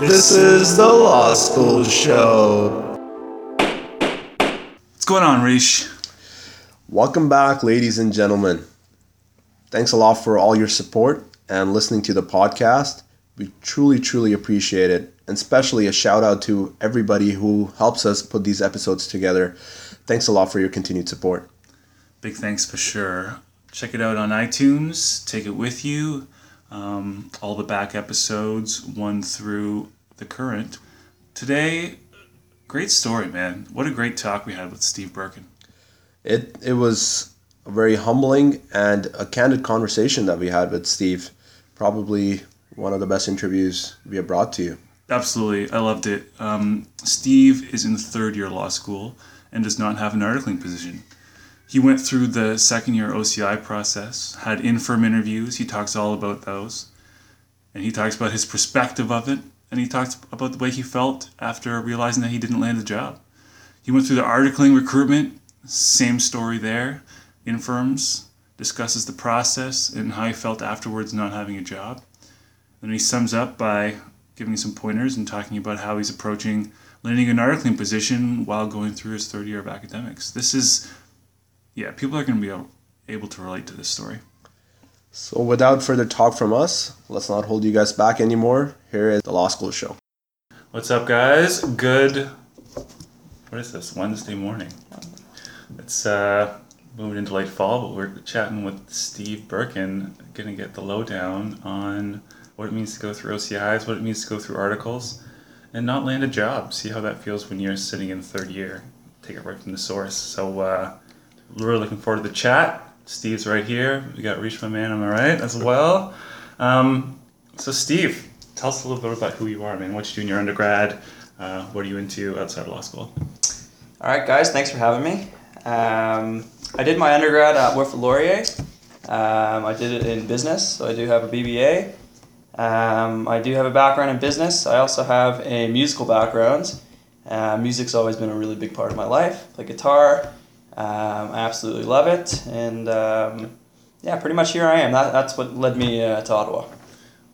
This is the Law School Show. What's going on, Rish? Welcome back, ladies and gentlemen. Thanks a lot for all your support and listening to the podcast. We truly, truly appreciate it. And especially a shout out to everybody who helps us put these episodes together. Thanks a lot for your continued support. Big thanks for sure. Check it out on iTunes. Take it with you. Um, all the back episodes, one through the current. Today, great story, man. What a great talk we had with Steve Birken. It it was a very humbling and a candid conversation that we had with Steve. Probably one of the best interviews we have brought to you. Absolutely, I loved it. Um, Steve is in third year law school and does not have an articling position. He went through the second year OCI process, had infirm interviews. He talks all about those, and he talks about his perspective of it, and he talks about the way he felt after realizing that he didn't land a job. He went through the articling recruitment, same story there. Infirms discusses the process and how he felt afterwards not having a job. Then he sums up by giving some pointers and talking about how he's approaching landing an articling position while going through his third year of academics. This is, yeah, people are going to be able to relate to this story. So, without further talk from us, let's not hold you guys back anymore. Here is the Law School Show. What's up, guys? Good. What is this? Wednesday morning. It's uh, moving into late fall, but we're chatting with Steve Birken, gonna get the lowdown on what it means to go through OCIs, what it means to go through articles, and not land a job. See how that feels when you're sitting in third year. Take it right from the source. So uh, we're looking forward to the chat. Steve's right here. We got Reach My Man, am I right, as well. Um, so Steve, tell us a little bit about who you are, man. What you do in your undergrad? Uh, what are you into outside of law school? All right, guys, thanks for having me. Um, I did my undergrad at Wilfrid Laurier. Um, I did it in business, so I do have a BBA. Um, I do have a background in business. I also have a musical background. Uh, music's always been a really big part of my life. Play guitar. Um, I absolutely love it, and um, yeah, pretty much here I am. That, that's what led me uh, to Ottawa.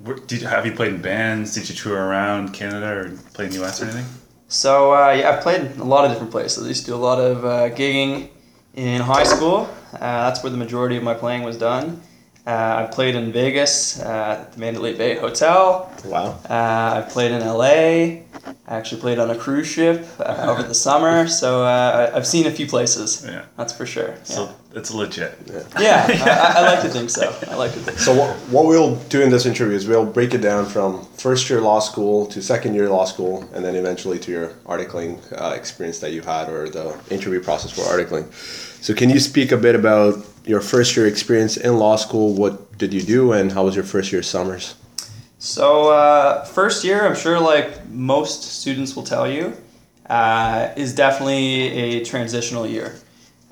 Where, did you, have you played in bands? Did you tour around Canada or play in the US or anything? So uh, yeah, I've played in a lot of different places. I used to do a lot of uh, gigging in high school. Uh, that's where the majority of my playing was done. Uh, I played in Vegas uh, at the Mandalay Bay Hotel. Wow. Uh, I played in LA. I actually played on a cruise ship uh, over the summer. So uh, I- I've seen a few places. Yeah. That's for sure. So Yeah, it's legit. yeah I, I like to think so. I like to think so. So, what, what we'll do in this interview is we'll break it down from first year law school to second year law school, and then eventually to your articling uh, experience that you had or the interview process for articling. So, can you speak a bit about your first year experience in law school? What did you do, and how was your first year summers? So uh, first year, I'm sure like most students will tell you, uh, is definitely a transitional year.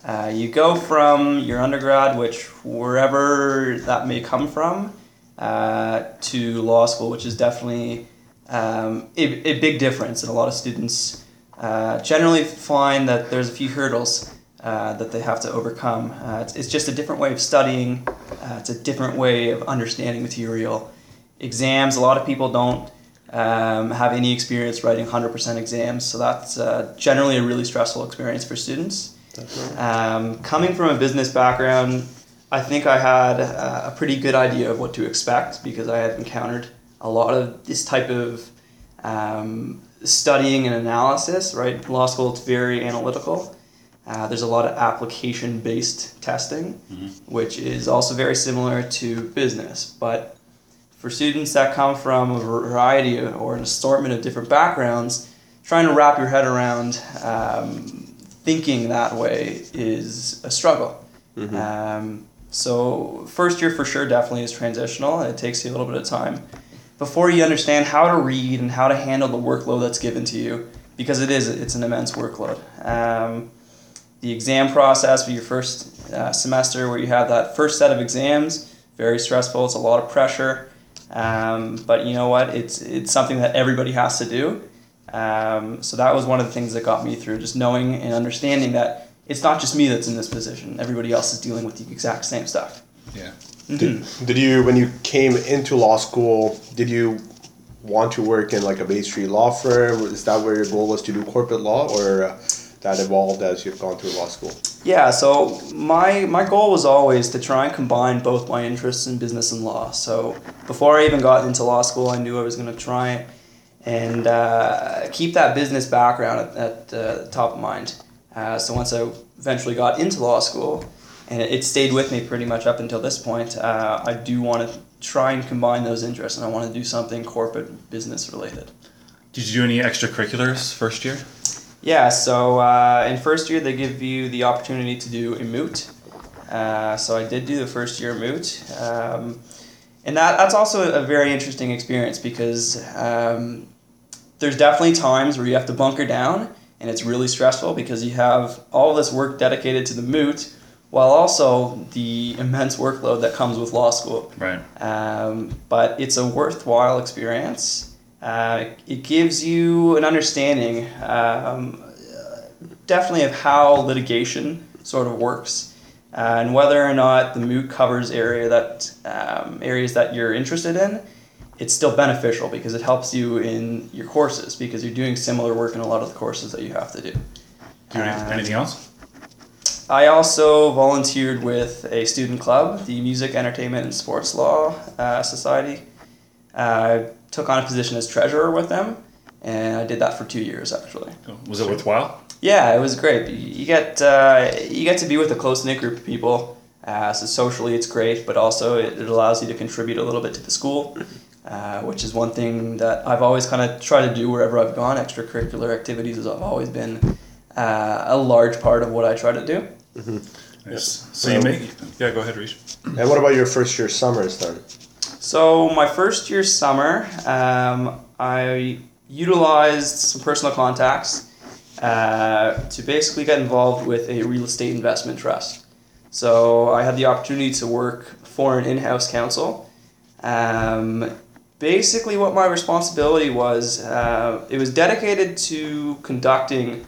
Uh, you go from your undergrad, which wherever that may come from, uh, to law school, which is definitely um, a, a big difference. And a lot of students uh, generally find that there's a few hurdles uh, that they have to overcome. Uh, it's, it's just a different way of studying. Uh, it's a different way of understanding material exams. A lot of people don't um, have any experience writing 100% exams, so that's uh, generally a really stressful experience for students. Um, coming from a business background, I think I had uh, a pretty good idea of what to expect because I had encountered a lot of this type of um, studying and analysis. Right, law school it's very analytical. Uh, there's a lot of application based testing, which is also very similar to business, but for students that come from a variety of, or an assortment of different backgrounds, trying to wrap your head around um, thinking that way is a struggle. Um, so first year for sure definitely is transitional. It takes you a little bit of time before you understand how to read and how to handle the workload that's given to you because it is it's an immense workload. Um, the exam process for your first uh, semester where you have that first set of exams very stressful. It's a lot of pressure. Um, but you know what? It's it's something that everybody has to do. Um, so that was one of the things that got me through, just knowing and understanding that it's not just me that's in this position. Everybody else is dealing with the exact same stuff. Yeah. Did, did you, when you came into law school, did you want to work in like a Bay Street law firm? Is that where your goal was to do corporate law, or uh, that evolved as you've gone through law school? Yeah, so my my goal was always to try and combine both my interests in business and law. So before I even got into law school, I knew I was going to try and uh, keep that business background at, at uh, the top of mind. Uh, so once I eventually got into law school, and it, it stayed with me pretty much up until this point, uh, I do want to try and combine those interests, and I want to do something corporate business related. Did you do any extracurriculars first year? Yeah, so uh, in first year they give you the opportunity to do a moot. Uh, so I did do the first year moot. Um, and that, that's also a very interesting experience because um, there's definitely times where you have to bunker down and it's really stressful because you have all this work dedicated to the moot while also the immense workload that comes with law school. Right. Um, but it's a worthwhile experience. Uh, it gives you an understanding, um, definitely, of how litigation sort of works, uh, and whether or not the moot covers area that um, areas that you're interested in. It's still beneficial because it helps you in your courses because you're doing similar work in a lot of the courses that you have to do. Do you Um, anything else? I also volunteered with a student club, the Music, Entertainment, and Sports Law uh, Society. I took on a position as treasurer with them, and I did that for two years actually. Was it worthwhile? Yeah, it was great. You you get uh, you get to be with a close knit group of people. Uh, so socially, it's great, but also it, it allows you to contribute a little bit to the school, uh, which is one thing that I've always kind of tried to do wherever I've gone. Extracurricular activities has always been uh, a large part of what I try to do. Yes. So you make yeah. Go ahead, Reach. And what about your first year summers then? So my first year summer, um, I utilized some personal contacts uh, to basically get involved with a real estate investment trust. So I had the opportunity to work for an in-house counsel. Um, basically, what my responsibility was, uh, it was dedicated to conducting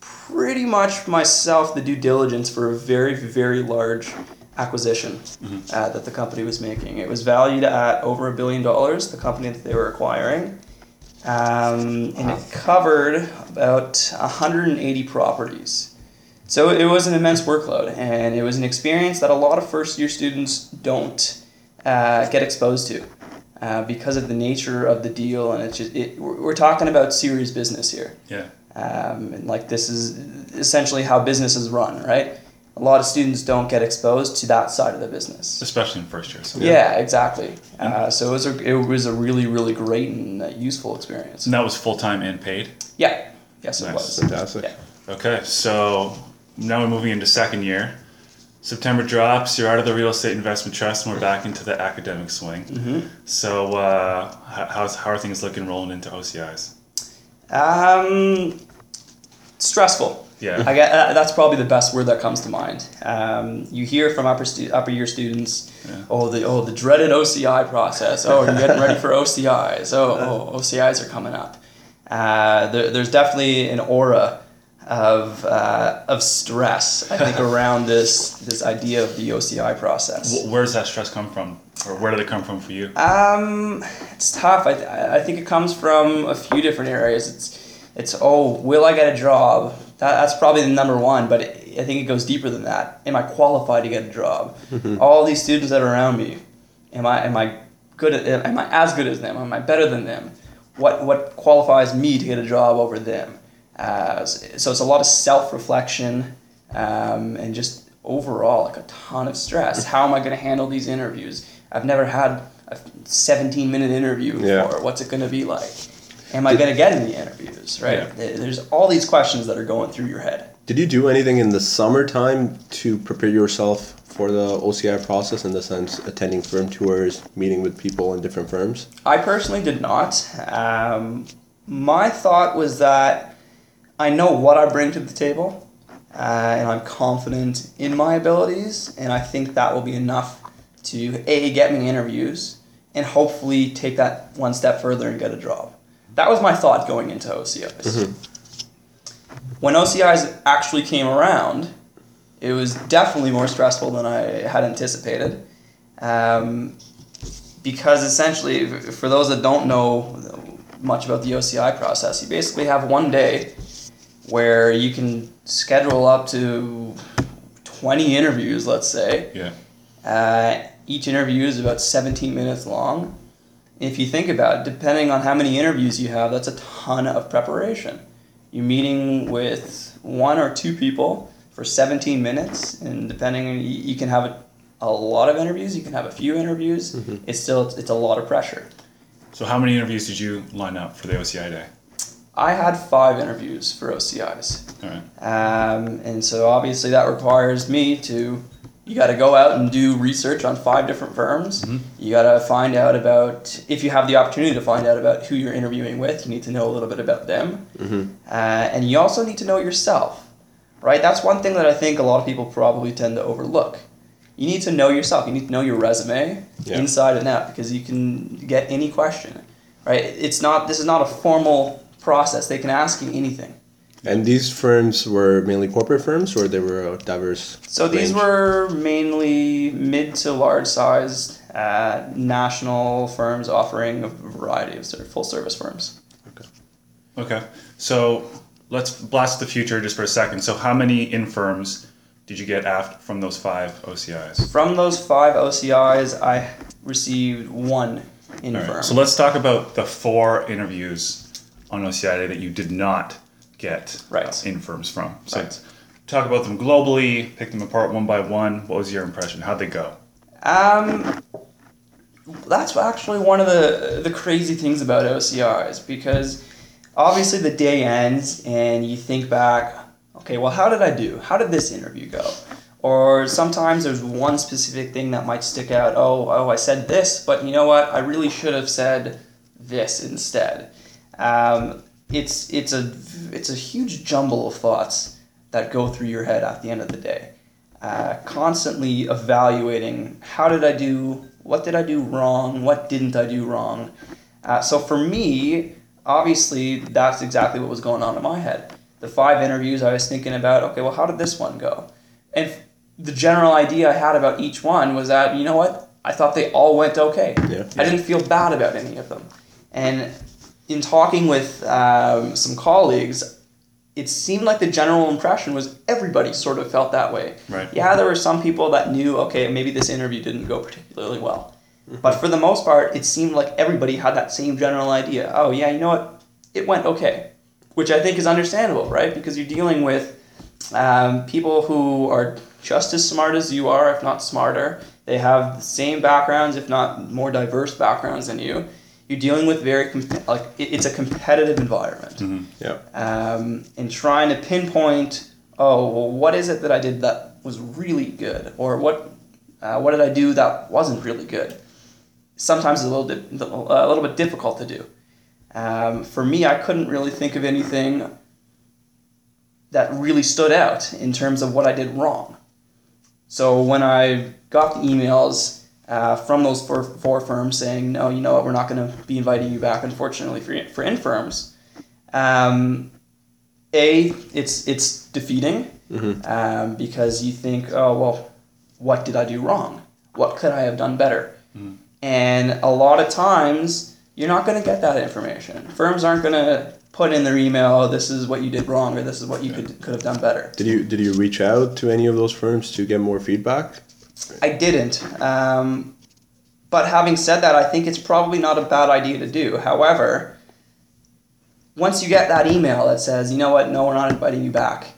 pretty much myself the due diligence for a very, very large acquisition uh, that the company was making. It was valued at over a billion dollars, the company that they were acquiring. Um, and it covered about 180 properties. So it was an immense workload, and it was an experience that a lot of first year students don't uh, get exposed to uh, because of the nature of the deal. And it's just, it, we're we're talking about serious business here. Yeah. Um, and like this is essentially how business is run, right? A lot of students don't get exposed to that side of the business. Especially in first year. So. Yeah, exactly. Uh, so it was a it was a really really great and uh, useful experience. And that was full time and paid. Yeah, yes it Nice. was. Fantastic. Yeah. Okay, so now we're moving into second year. September drops. You're out of the real estate investment trust, and we're back into the academic swing. Mm-hmm. So, uh, how, how's, how are things looking rolling into OCIs? Um, stressful. Yeah. I get uh, that's probably the best word that comes to mind. Um, you hear from upper stu- upper year students, Yeah. oh the oh the dreaded OCI process. Oh, you're getting ready for OCIs. Oh, oh OCIs are coming up. Uh, there, there's definitely an aura of uh, of stress. I think around this this idea of the OCI process. Wh- Where does that stress come from, or where did it come from for you? Um, it's tough. I, I- I think it comes from a few different areas. It's it's oh, will I get a job? That, that's probably the number one, but I think it goes deeper than that. Am I qualified to get a job? All these students that are around me, am I am I good at am I as good as them? Am I better than them? What what qualifies me to get a job over them? Uh, so it's a lot of self reflection um, and just overall like a ton of stress. How am I going to handle these interviews? I've never had a 17 minute interview Yeah. before. What's it going to be like? Am I going to get any interviews? Right? Yeah. There's all these questions that are going through your head. Did you do anything in the summertime to prepare yourself for the OCI process in the sense attending firm tours, meeting with people in different firms? I personally did not. Um, my thought was that I know what I bring to the table, uh, and I'm confident in my abilities, and I think that will be enough to a get me interviews and hopefully take that one step further and get a job. That was my thought going into OCIs. When OCIs actually came around, it was definitely more stressful than I had anticipated. Um, because essentially, for those that don't know much about the OCI process, you basically have one day where you can schedule up to 20 interviews, let's say. Yeah. Uh, each interview is about 17 minutes long. If you think about it, depending on how many interviews you have, that's a ton of preparation. You're meeting with one or two people for 17 minutes, and depending, on, you can have a, a lot of interviews, you can have a few interviews. It's still it's a lot of pressure. So how many interviews did you line up for the OCI day? I had five interviews for OCIs. All right. Um, and so obviously that requires me to, you got to go out and do research on five different firms. You got to find out about, if you have the opportunity to find out about who you're interviewing with, you need to know a little bit about them. Uh, and you also need to know yourself, right? That's one thing that I think a lot of people probably tend to overlook. You need to know yourself. You need to know your resume Yeah. inside and out because you can get any question, right? It's not, this is not a formal process. They can ask you anything. And these firms were mainly corporate firms, or they were diverse. So these were mainly mid to large sized uh, national firms offering a variety of sort of full service firms. Okay. Okay. So let's blast the future just for a second. So how many infirms did you get after from those five OCIs? From those five OCIs, I received one in firm. right. So let's talk about the four interviews on OCI that you did not get Right. uh, infirms from. So Right. talk about them globally, pick them apart one by one. What was your impression? How'd they go? Um, that's actually one of the the crazy things about OCRs because obviously the day ends and you think back, okay, well, how did I do? How did this interview go? Or sometimes there's one specific thing that might stick out. Oh, oh, I said this, but you know what? I really should have said this instead. Um, it's it's a it's a huge jumble of thoughts that go through your head at the end of the day uh, constantly evaluating how did I do, what did I do wrong, what didn't I do wrong. Uh, so for me, obviously, that's exactly what was going on in my head. The five interviews, I was thinking about, okay, well, how did this one go? And f- the general idea I had about each one was that, you know what, I thought they all went okay. Yeah. I didn't feel bad about any of them. And in talking with um, some colleagues, it seemed like the general impression was everybody sort of felt that way. Right. Yeah, there were some people that knew, okay, maybe this interview didn't go particularly well. But for the most part, it seemed like everybody had that same general idea. Oh, yeah, you know what? It went okay. Which I think is understandable, right? Because you're dealing with um, people who are just as smart as you are, if not smarter. They have the same backgrounds, if not more diverse backgrounds than you. You're dealing with very, comp- like, it's a competitive environment Yeah. um, and trying to pinpoint, oh, well, what is it that I did that was really good, or what, uh, what did I do that wasn't really good? Sometimes it's a little, di- a little bit difficult to do. Um, for me, I couldn't really think of anything that really stood out in terms of what I did wrong. So when I got the emails uh, from those four, four firms saying, no, you know what, we're not going to be inviting you back, unfortunately, for, for infirms, um, a it's it's defeating um, because you think oh well what did i do wrong? What could i have done better? And a lot of times you're not going to get that information. Firms aren't going to put in their email this is what you did wrong or this is what you could could have done better. Did you did you reach out to any of those firms to get more feedback? I didn't. Um, but having said that, I think it's probably not a bad idea to do. However, once you get that email that says, you know what, no, we're not inviting you back,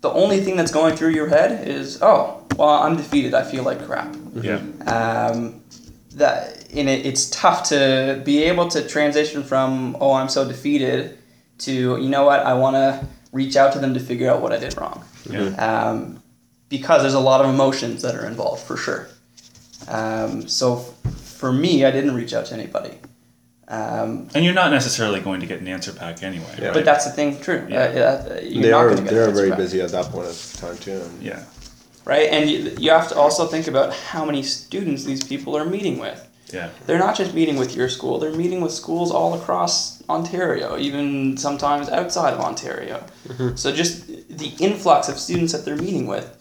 the only thing that's going through your head is, oh, well, I'm defeated. I feel like crap. Yeah. Um, that in it, it's tough to be able to transition from, oh, I'm so defeated, to, you know what, I want to reach out to them to figure out what I did wrong Yeah. um, because there's a lot of emotions that are involved for sure. Um, so f- for me, I didn't reach out to anybody. Um, And you're not necessarily going to get an answer back anyway. Yeah. right? but that's the thing, true. Yeah. Uh, uh, you're they not are get they are very back, busy at that point of time too. And yeah. right? And you, you have to also think about how many students these people are meeting with. Yeah. They're not just meeting with your school; they're meeting with schools all across Ontario, even sometimes outside of Ontario. So just the influx of students that they're meeting with,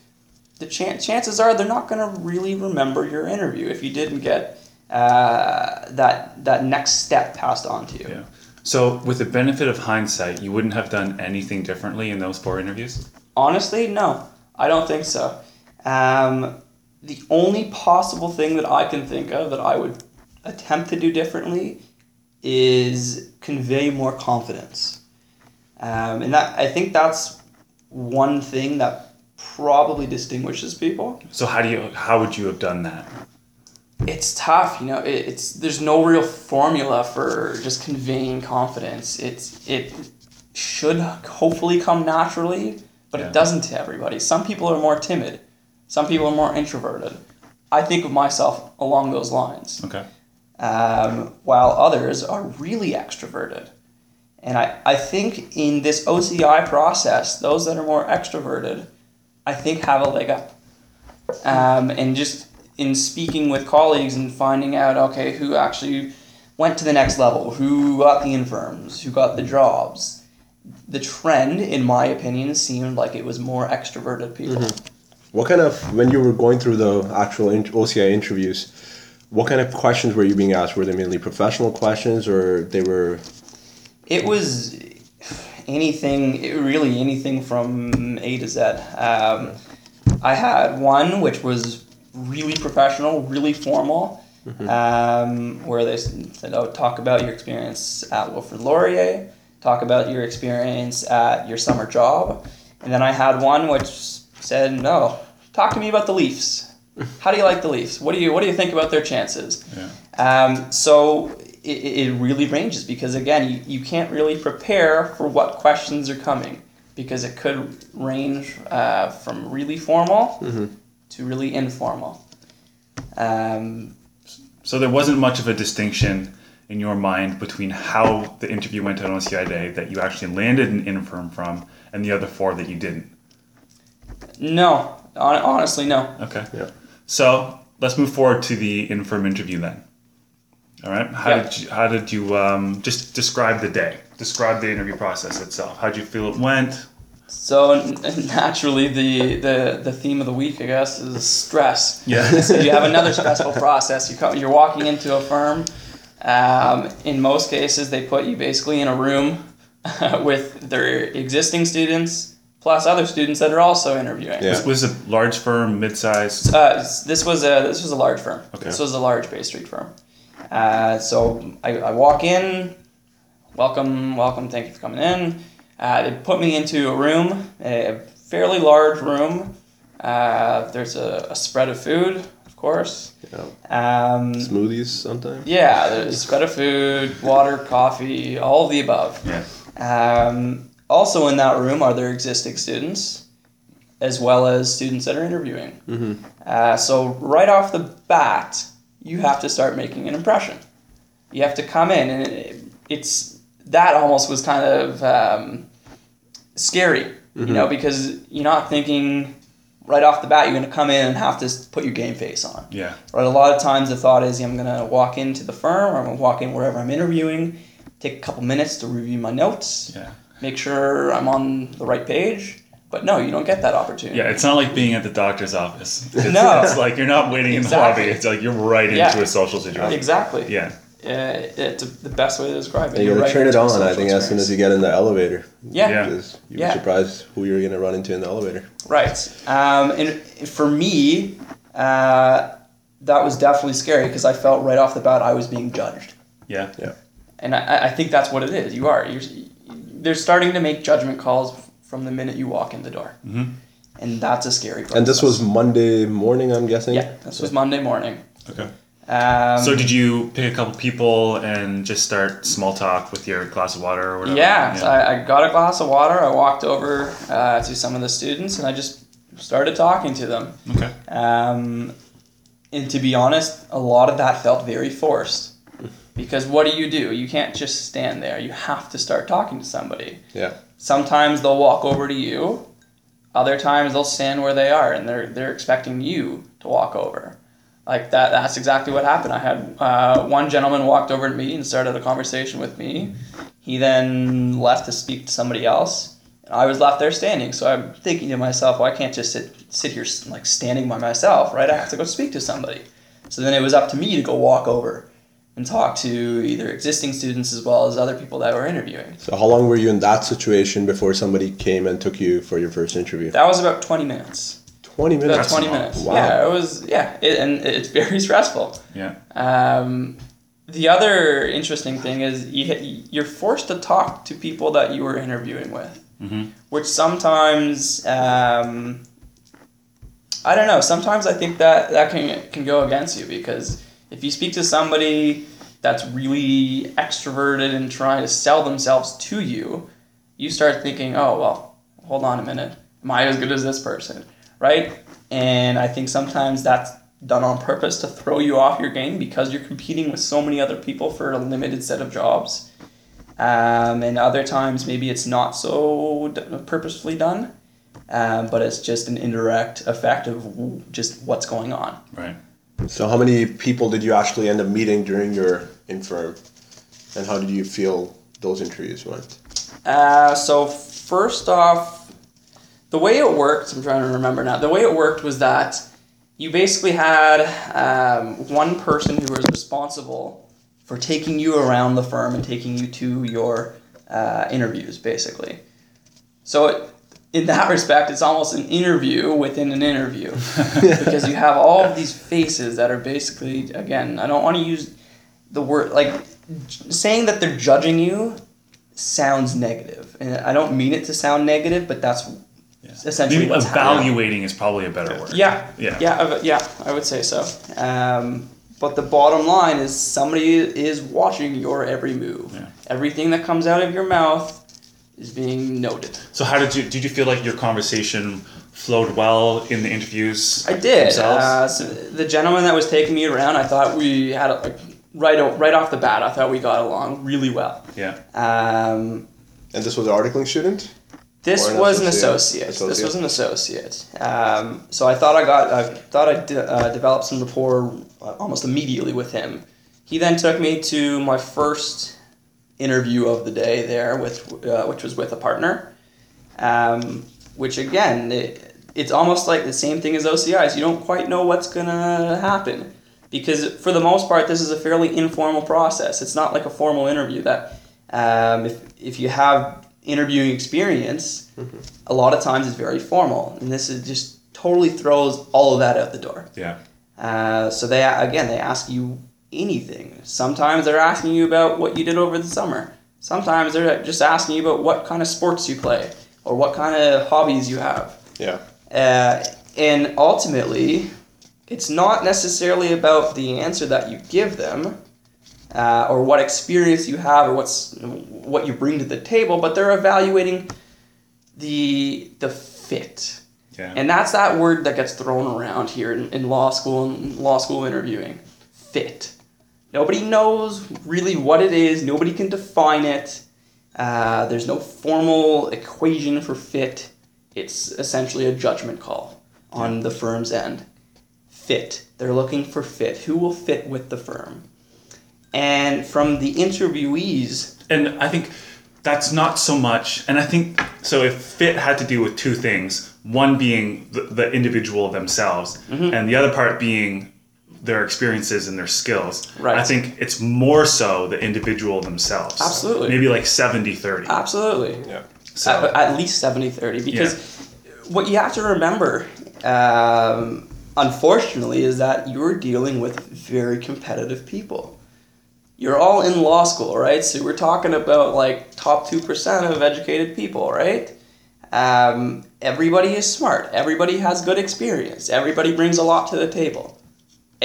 the chan- chances are they're not going to really remember your interview if you didn't get uh, that that next step passed on to you. Yeah. So, with the benefit of hindsight, you wouldn't have done anything differently in those four interviews? Honestly, no, I don't think so. Um, the only possible thing that I can think of that I would attempt to do differently is convey more confidence. Um, and that I think that's one thing that probably distinguishes people. So, how do you how would you have done that? It's tough, you know. It, it's there's no real formula for just conveying confidence. It's it should hopefully come naturally, but Yeah. it doesn't to everybody. Some people are more timid. Some people are more introverted. I think of myself along those lines Okay. um, while others are really extroverted. And I, I think in this OCI process, those that are more extroverted, I think have a leg up. Um, and just in speaking with colleagues and finding out, okay, who actually went to the next level, who got the infirms, who got the jobs, the trend, in my opinion, seemed like it was more extroverted people. What kind of when you were going through the actual in- OCI interviews, what kind of questions were you being asked? Were they mainly professional questions, or they were? It was anything, really anything from A to Z. Um, I had one which was really professional, really formal, um, where they said, "Oh, talk about your experience at Wilfrid Laurier, talk about your experience at your summer job," and then I had one which said, "No, talk to me about the Leafs. How do you like the Leafs? What do you What do you think about their chances?" Yeah. Um, so it, it really ranges because again, you, you can't really prepare for what questions are coming because it could range uh, from really formal to really informal. Um, So there wasn't much of a distinction in your mind between how the interview went on OCI Day that you actually landed an infirm from, and the other four that you didn't. no, honestly, no. Okay. Yeah. So let's move forward to the infirm interview then. All right. How Yeah. did you, how did you um, just describe the day? Describe the interview process itself. How did you feel it went? So naturally, the, the, the theme of the week, I guess, is stress. Yeah. so you have another stressful process. You come, you're walking into a firm. Um, in most cases, they put you basically in a room with their existing students plus other students that are also interviewing. Yeah. Was, was a large firm, mid-sized? Uh, this was a this was a large firm. Okay. This was a large Bay Street firm. Uh, so I, I walk in, welcome, welcome, thank you for coming in. Uh, they put me into a room, a fairly large room. Uh, there's a, a spread of food, of course. Yeah. Um, Smoothies sometimes. yeah, there's a spread of food, water, coffee, all of the above. Yeah. Um, also in that room are their existing students, as well as students that are interviewing. Mm-hmm. Uh, so right off the bat, you have to start making an impression. You have to come in, and it, it's that almost was kind of um, scary, you know, because you're not thinking right off the bat you're going to come in and have to put your game face on. Yeah. Right, a lot of times the thought is I'm gonna walk into the firm or I'm gonna walk in wherever I'm interviewing, take a couple minutes to review my notes, Yeah. make sure I'm on the right page. But no, you don't get that opportunity. Yeah, it's not like being at the doctor's office. It's, No. it's like you're not waiting Exactly. in the lobby. It's like you're right into Yeah. a social situation. Exactly. Yeah, Uh, it's the best way to describe it. And you You're gotta right turn it on. I social think as soon as you get in the elevator, Yeah. Yeah. because you'd Yeah. be surprised who you're gonna run into in the elevator. Right. Um, and for me, uh, that was definitely scary because I felt right off the bat I was being judged. Yeah. Yeah, And I, I think that's what it is. You are. You're, they're starting to make judgment calls from the minute you walk in the door. Mhm. And that's a scary process. And this was Monday morning, I'm guessing. Yeah, this was Monday morning. Okay. Um, So did you pick a couple people and just start small talk with your glass of water or whatever? yeah, so I, I got a glass of water. I walked over uh, to some of the students and I just started talking to them. Okay. Um, and to be honest, a lot of that felt very forced. Because what do you do? You can't just stand there. You have to start talking to somebody. Yeah. Sometimes they'll walk over to you. Other times they'll stand where they are and they're they're expecting you to walk over. Like that that's exactly what happened. I had uh, one gentleman walked over to me and started a conversation with me. He then left to speak to somebody else. And I was left there standing. So I'm thinking to myself, well, I can't just sit sit here like standing by myself, right? I have to go speak to somebody. So then it was up to me to go walk over and talk to either existing students as well as other people that were interviewing. So how long were you in that situation before somebody came and took you for your first interview? That was about 20 minutes. 20 minutes. About 20 minutes. Wow. Yeah, it was, yeah, it, and it's very stressful. Yeah. Um, the other interesting thing is you, you're forced to talk to people that you were interviewing with, Mhm. which sometimes um, I don't know. Sometimes I think that that can can go against you because if you speak to somebody that's really extroverted and trying to sell themselves to you, you start thinking, oh well, hold on a minute, am I as good as this person, right? And I think sometimes that's done on purpose to throw you off your game because you're competing with so many other people for a limited set of jobs. Um, and other times maybe it's not so purposefully done, um, but it's just an indirect effect of just what's going on. Right. So how many people did you actually end up meeting during your infirm? And how did you feel those interviews went? Uh, so first off, the way it worked, I'm trying to remember now. The way it worked was that you basically had um, one person who was responsible for taking you around the firm and taking you to your uh, interviews, basically. So it, in that respect, it's almost an interview within an interview because you have all of these faces that are basically, again, I don't want to use the word like saying that they're judging you sounds negative, and I don't mean it to sound negative, but that's essentially Maybe what's happening. evaluating is probably a better word. Yeah, Yeah. yeah, I- yeah. I would say so. Um, but the bottom line is somebody is watching your every move. Yeah. Everything that comes out of your mouth is being noted. So how did you did you feel like your conversation flowed well in the interviews? I did. Uh, so the gentleman that was taking me around, I thought we had a, like right o- right off the bat. I thought we got along really well. yeah. Um, And this was an articling student? This an was an associate? associate. This was an associate. Um, so I thought I got, I thought I de- uh, developed some rapport uh, almost immediately with him. He then took me to my first interview of the day there, with uh, which was with a partner. Um, which again, it, it's almost like the same thing as OCIs. You don't quite know what's gonna happen because for the most part, this is a fairly informal process. It's not like a formal interview that um, if if you have interviewing experience, a lot of times it's very formal, and this is just totally throws all of that out the door. Yeah. Uh, so they again they ask you anything. Sometimes they're asking you about what you did over the summer. Sometimes they're just asking you about what kind of sports you play or what kind of hobbies you have. Yeah. Uh, and ultimately, it's not necessarily about the answer that you give them uh, or what experience you have or what's what you bring to the table, but they're evaluating the the fit. Yeah. And that's that word that gets thrown around here in, in law school and law school interviewing. Fit. Nobody knows really what it is. Nobody can define it. Uh, there's no formal equation for fit. It's essentially a judgment call on the firm's end. Fit. They're looking for fit. Who will fit with the firm? And from the interviewees, and I think that's not so much. And I think so. If fit had to do with two things, one being the, the individual themselves, Mm-hmm. and the other part being their experiences and their skills. Right. I think it's more so the individual themselves. Absolutely. Maybe like 70 30. absolutely. Yeah. So, at, at least 70 30 because what you have to remember um, unfortunately is that you're dealing with very competitive people you're all in law school right so we're talking about like top 2% of educated people right um, everybody is smart everybody has good experience everybody brings a lot to the table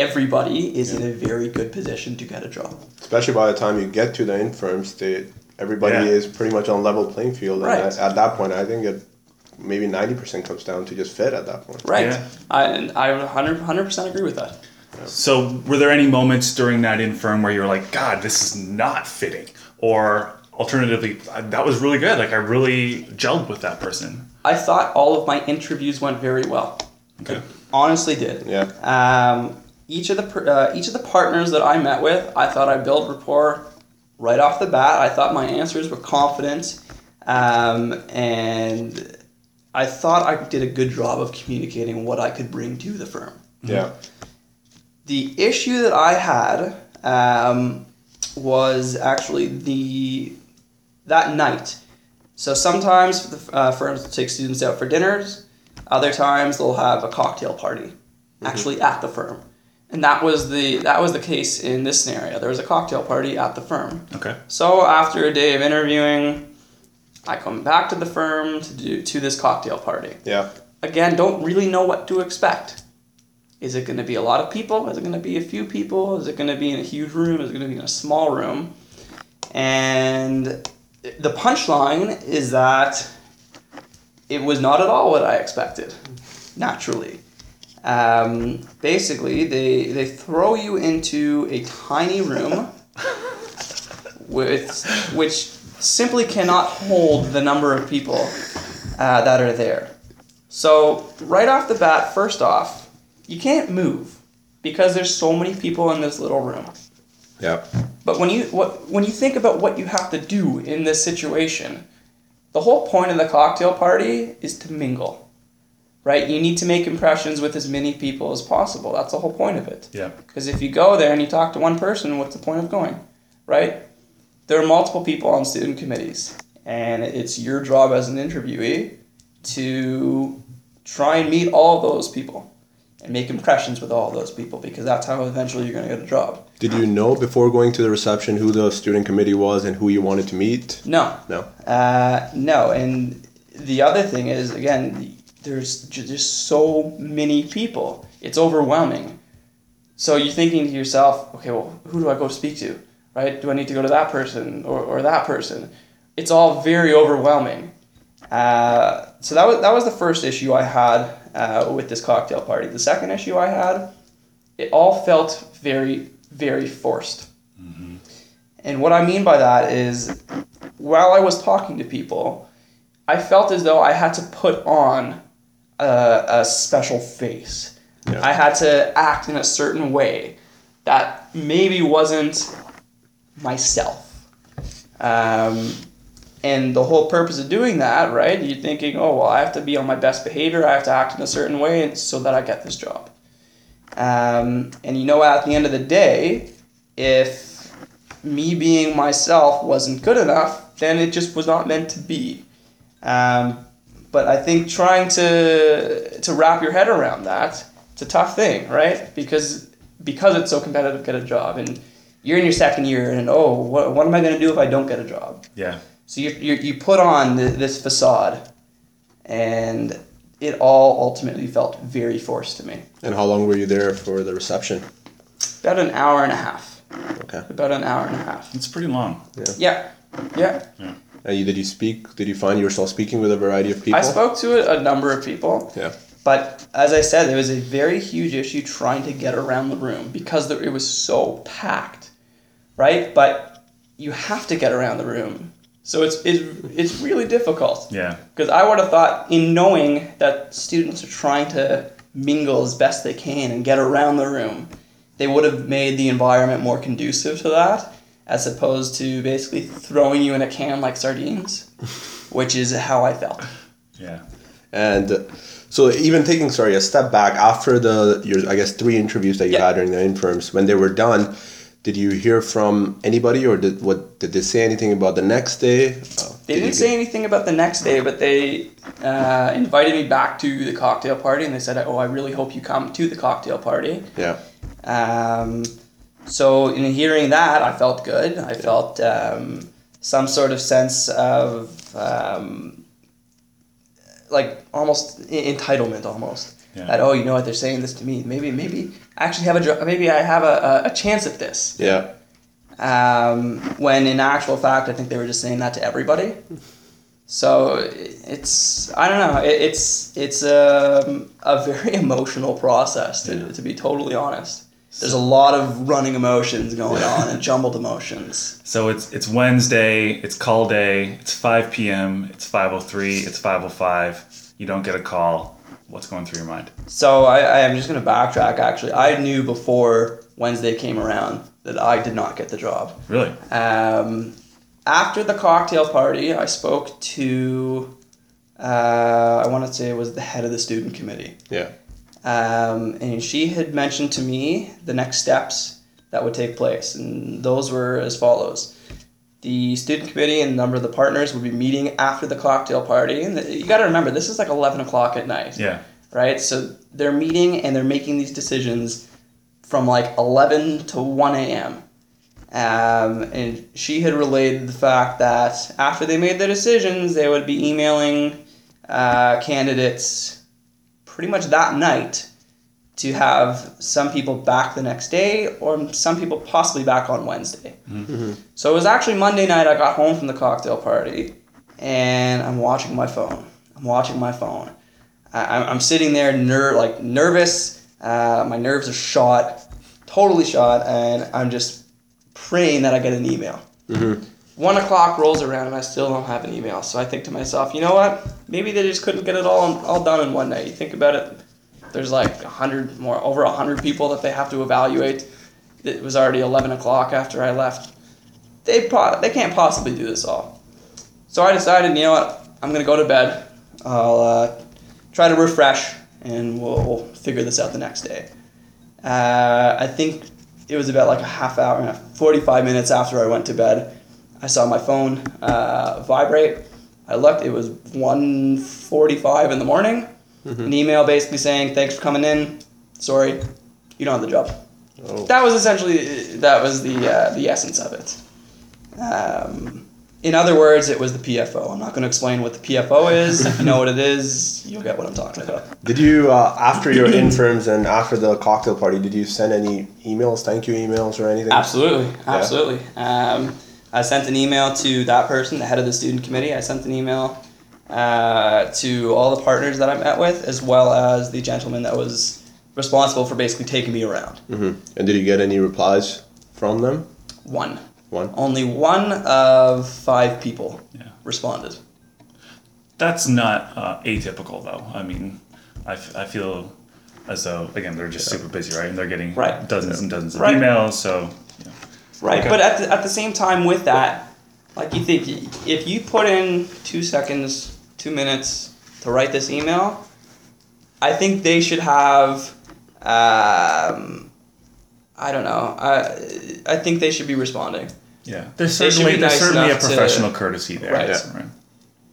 everybody is in a very good position to get a job Especially by the time you get to the infirm state, everybody Yeah. is pretty much on level playing field. Right. And at, at that point, I think it maybe 90% comes down to just fit at that point. right Yeah. I, and I 100, 100% agree with that so were there any moments during that infirm where you were like, God, this is not fitting? Or alternatively, that was really good. Like I really gelled with that person. I thought all of my interviews went very well. Okay. Honestly, did. Yeah. Um, each of the uh, each of the partners that I met with, I thought I built rapport right off the bat. I thought my answers were confident, um, and I thought I did a good job of communicating what I could bring to the firm. Yeah. the issue that I had um, was actually the that night. So sometimes the uh, firms will take students out for dinners. Other times they'll have a cocktail party, actually at the firm, and that was the that was the case in this scenario. There was a cocktail party at the firm. Okay. So after a day of interviewing, I come back to the firm to do to this cocktail party. Yeah. Again, don't really know what to expect. Is it going to be a lot of people? Is it going to be a few people? Is it going to be in a huge room? Is it going to be in a small room? And the punchline is that it was not at all what I expected, naturally. Um, basically, they, they throw you into a tiny room with, which simply cannot hold the number of people uh, that are there. So, right off the bat, first off, you can't move because there's so many people in this little room. Yeah. But when you what when you think about what you have to do in this situation, the whole point of the cocktail party is to mingle. Right? You need to make impressions with as many people as possible. That's the whole point of it. Yeah. Because if you go there and you talk to one person, what's the point of going? Right? There are multiple people on student committees, and it's your job as an interviewee to try and meet all those people and make impressions with all those people because that's how eventually you're going to get a job. Did you know before going to the reception who the student committee was and who you wanted to meet? No, No. Uh, no, and the other thing is again, there's just so many people. It's overwhelming. So you're thinking to yourself, okay, well, who do I go speak to? Right? Do I need to go to that person or, or that person? It's all very overwhelming. Uh, so that was that was the first issue I had uh, with this cocktail party. The second issue I had, it all felt very very forced. And what I mean by that is, while I was talking to people, I felt as though I had to put on a, a special face. Yeah. I had to act in a certain way that maybe wasn't myself. Um, and the whole purpose of doing that, right? You're thinking, oh, well, I have to be on my best behavior. I have to act in a certain way so that I get this job. Um, and you know, at the end of the day, if me being myself wasn't good enough, then it just was not meant to be. Um, but I think trying to to wrap your head around that, it's a tough thing, right? Because because it's so competitive, to get a job, and you're in your second year, and oh, what, what am I going to do if I don't get a job? Yeah. So you you, you put on th- this facade, and it all ultimately felt very forced to me. And how long were you there for the reception? About an hour and a half. Okay. About an hour and a half. It's pretty long. Yeah. Yeah, yeah. And you, did you speak? Did you find yourself speaking with a variety of people? I spoke to a, a number of people, Yeah. but as I said, it was a very huge issue trying to get around the room because the, it was so packed, right? But you have to get around the room, so it's it's, it's really difficult. Yeah. Because I would have thought, in knowing that students are trying to mingle as best they can and get around the room, they would have made the environment more conducive to that, as opposed to basically throwing you in a can like sardines, which is how I felt. Yeah. And uh, so even taking sorry a step back after the your I guess three interviews that you Yeah. had during the infirms when they were done, did you hear from anybody or did what did they say anything about the next day? Uh, They did didn't you say anything about the next day, but they uh, invited me back to the cocktail party, and they said, "Oh, I really hope you come to the cocktail party." Yeah. Um, so in hearing that, I felt good. I felt um, some sort of sense of um, like almost entitlement, almost. Yeah. That oh, you know what they're saying this to me. Maybe maybe I actually have a jo- maybe I have a, a, chance at this. Yeah. Um, when in actual fact, I think they were just saying that to everybody. So it's I don't know. It's it's a, a very emotional process to, to be totally honest. There's a lot of running emotions going on and jumbled emotions. So it's it's Wednesday. It's call day. It's 5 p.m. It's 5:03. It's 5:05. You don't get a call. What's going through your mind? So I, I am just gonna backtrack. Actually, I knew before Wednesday came around that I did not get the job. Really? Um, after the cocktail party, I spoke to, uh, I want to say it was the head of the student committee. Yeah. Um, and she had mentioned to me the next steps that would take place, and those were as follows. The student committee and a number of the partners would be meeting after the cocktail party. And you got to remember, this is like 11 o'clock at night Yeah. right? So they're meeting and they're making these decisions from like 11 to 1 a.m. Um, and she had relayed the fact that after they made their decisions, they would be emailing uh, candidates pretty much that night to have some people back the next day or some people possibly back on Wednesday. So it was actually Monday night. I got home from the cocktail party and I'm watching my phone. I'm watching my phone. I, I'm- I'm sitting there, ner- like nervous. Uh, my nerves are shot, totally shot, and I'm just praying that I get an email. One o'clock rolls around and I still don't have an email. So I think to myself, you know what? Maybe they just couldn't get it all all done in one night. You think about it. There's like a hundred more, over a hundred people that they have to evaluate. It was already eleven o'clock after I left. They pro- they can't possibly do this all. So I decided, you know what? I'm gonna go to bed. I'll uh, try to refresh, and we'll, figure this out the next day. Uh, I think it was about like a half hour, uh, 45 minutes after I went to bed. I saw my phone uh, vibrate. I looked. It was 1:45 in the morning. An email basically saying, "Thanks for coming in. Sorry, you don't have the job." Oh. That was essentially that was the uh, the essence of it. Um, in other words, it was the PFO. I'm not going to explain what the PFO is. if you know what it is, you'll get what I'm talking about. Did you, uh, after your infirms and after the cocktail party, did you send any emails, thank you emails or anything? Absolutely, absolutely. Um, I sent an email to that person, the head of the student committee. I sent an email uh, to all the partners that I met with, as well as the gentleman that was responsible for basically taking me around. hmm And did you get any replies from them? One, One. only one of five people Yeah. responded. That's not uh, atypical, though. I mean, I, f- I feel as though, again, they're just super busy, right? And they're getting Right. dozens and dozens of Right. emails, so. Yeah. Right, Okay. but at the, at the same time with that, like you think if you put in two seconds, two minutes to write this email, I think they should have. Um, I don't know. I I think they should be responding. Yeah. There's They certainly, be there's certainly a enough to- professional courtesy there. Right. Yeah. right.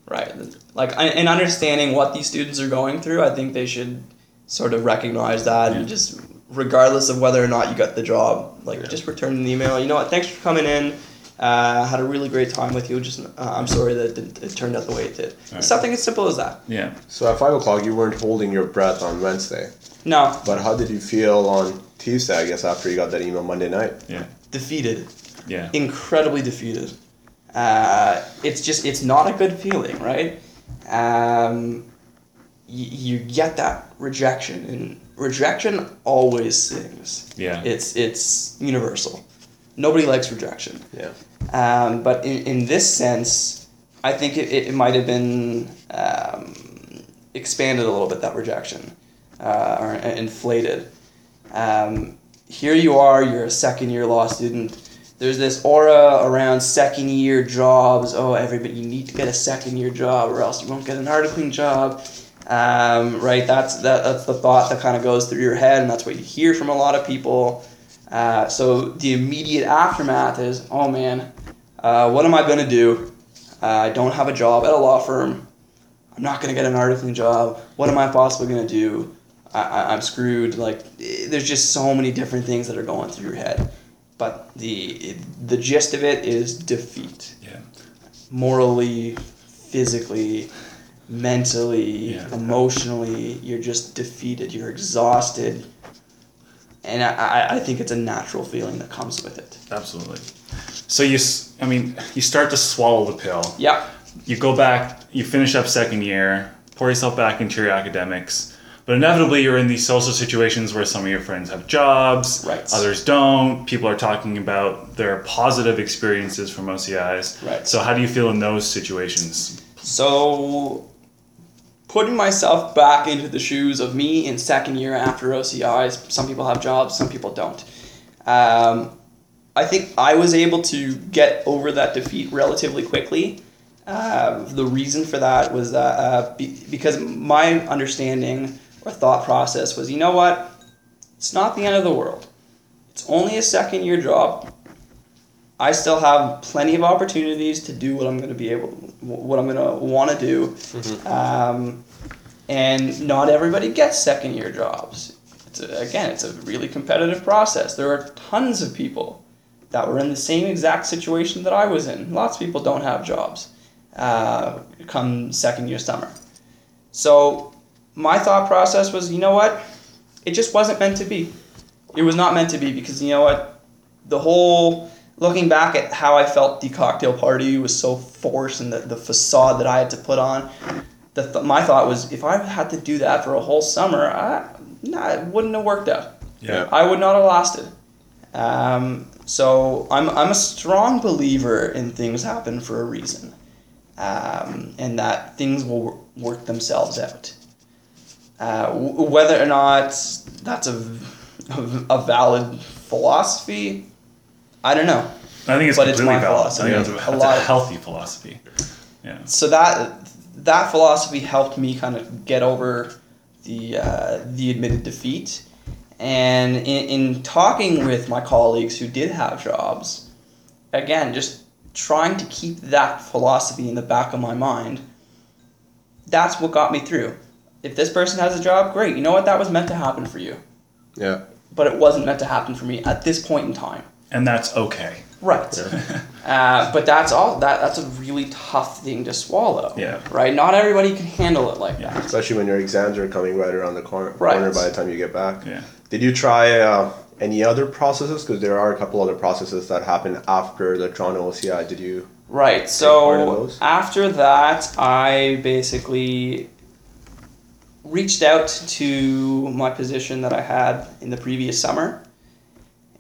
Right. Like in understanding what these students are going through, I think they should sort of recognize that and just regardless of whether or not you got the job, like just return an email. You know what? Thanks for coming in. Uh, had a really great time with you. Just uh, I'm sorry that it, didn't- it turned out the way it did. Right. Something as simple as that. Yeah. So at five o'clock, you weren't holding your breath on Wednesday. No, But how did you feel on Tuesday? I guess after you got that email Monday night. Yeah. defeated. Yeah. incredibly defeated. Uh, it's just it's not a good feeling, right? Um, y- you get that rejection, and rejection always stings. Yeah. It's it's universal. Nobody likes rejection. Yeah. Um, but in, in this sense, I think it, it, it might have been um, expanded a little bit, that rejection, uh, or inflated. Um, here you are, you're a second year law student. There's this aura around second year jobs. Oh, everybody, you need to get a second year job or else you won't get an articling job. Um, right? That's, that, that's the thought that kind of goes through your head, and that's what you hear from a lot of people. Uh, so the immediate aftermath is, oh man, uh, what am I going to do? Uh, I don't have a job at a law firm. I'm not going to get an articling job. What am I possibly going to do? I, I, I'm screwed. Like, there's just so many different things that are going through your head. But the the gist of it is defeat. Yeah. Morally, physically, mentally, Yeah. emotionally, you're just defeated. You're exhausted. And I, I, I think it's a natural feeling that comes with it. Absolutely. So you, I mean, you start to swallow the pill. Yep. You go back, you finish up second year, pour yourself back into your academics, but inevitably you're in these social situations where some of your friends have jobs, Right. others don't. People are talking about their positive experiences from OCIs. Right. So how do you feel in those situations? So, putting myself back into the shoes of me in second year after OCIs, some people have jobs, some people don't. Um, I think I was able to get over that defeat relatively quickly. Uh, the reason for that was that uh, be, because my understanding or thought process was, you know what? It's not the end of the world. It's only a second year job. I still have plenty of opportunities to do what I'm going to be able, what I'm going to want to do. Um, and not everybody gets second year jobs. It's a, again, it's a really competitive process. There are tons of people that were in the same exact situation that I was in. Lots of people don't have jobs uh, come second year summer. So my thought process was, you know what? It just wasn't meant to be. It was not meant to be because you know what? The whole looking back at how I felt the cocktail party was so forced and the, the facade that I had to put on. The th- my thought was if I had to do that for a whole summer, I, nah, it wouldn't have worked out. Yeah. I would not have lasted. Um, so I'm, I'm a strong believer in things happen for a reason, um, and that things will work themselves out. Uh, w- whether or not that's a, a valid philosophy, I don't know. I think it's But it's my valid. I think it's a, A it's a lot- healthy philosophy. Yeah. So that that philosophy helped me kind of get over the uh, the admitted defeat, and in, in talking with my colleagues who did have jobs, again, just trying to keep that philosophy in the back of my mind. That's what got me through. If this person has a job, great. You know what? That was meant to happen for you, Yeah. but it wasn't meant to happen for me at this point in time. And that's okay. Right. uh, but that's all. That that's a really tough thing to swallow. Yeah. Right. Not everybody can handle it like that. Especially when your exams are coming right around the corner, Right. corner by the time you get back. Yeah. Did you try uh, any other processes? Because there are a couple other processes that happen after the Toronto OCI. Did you? Right. part of So those? after that, I basically reached out to my position that I had in the previous summer,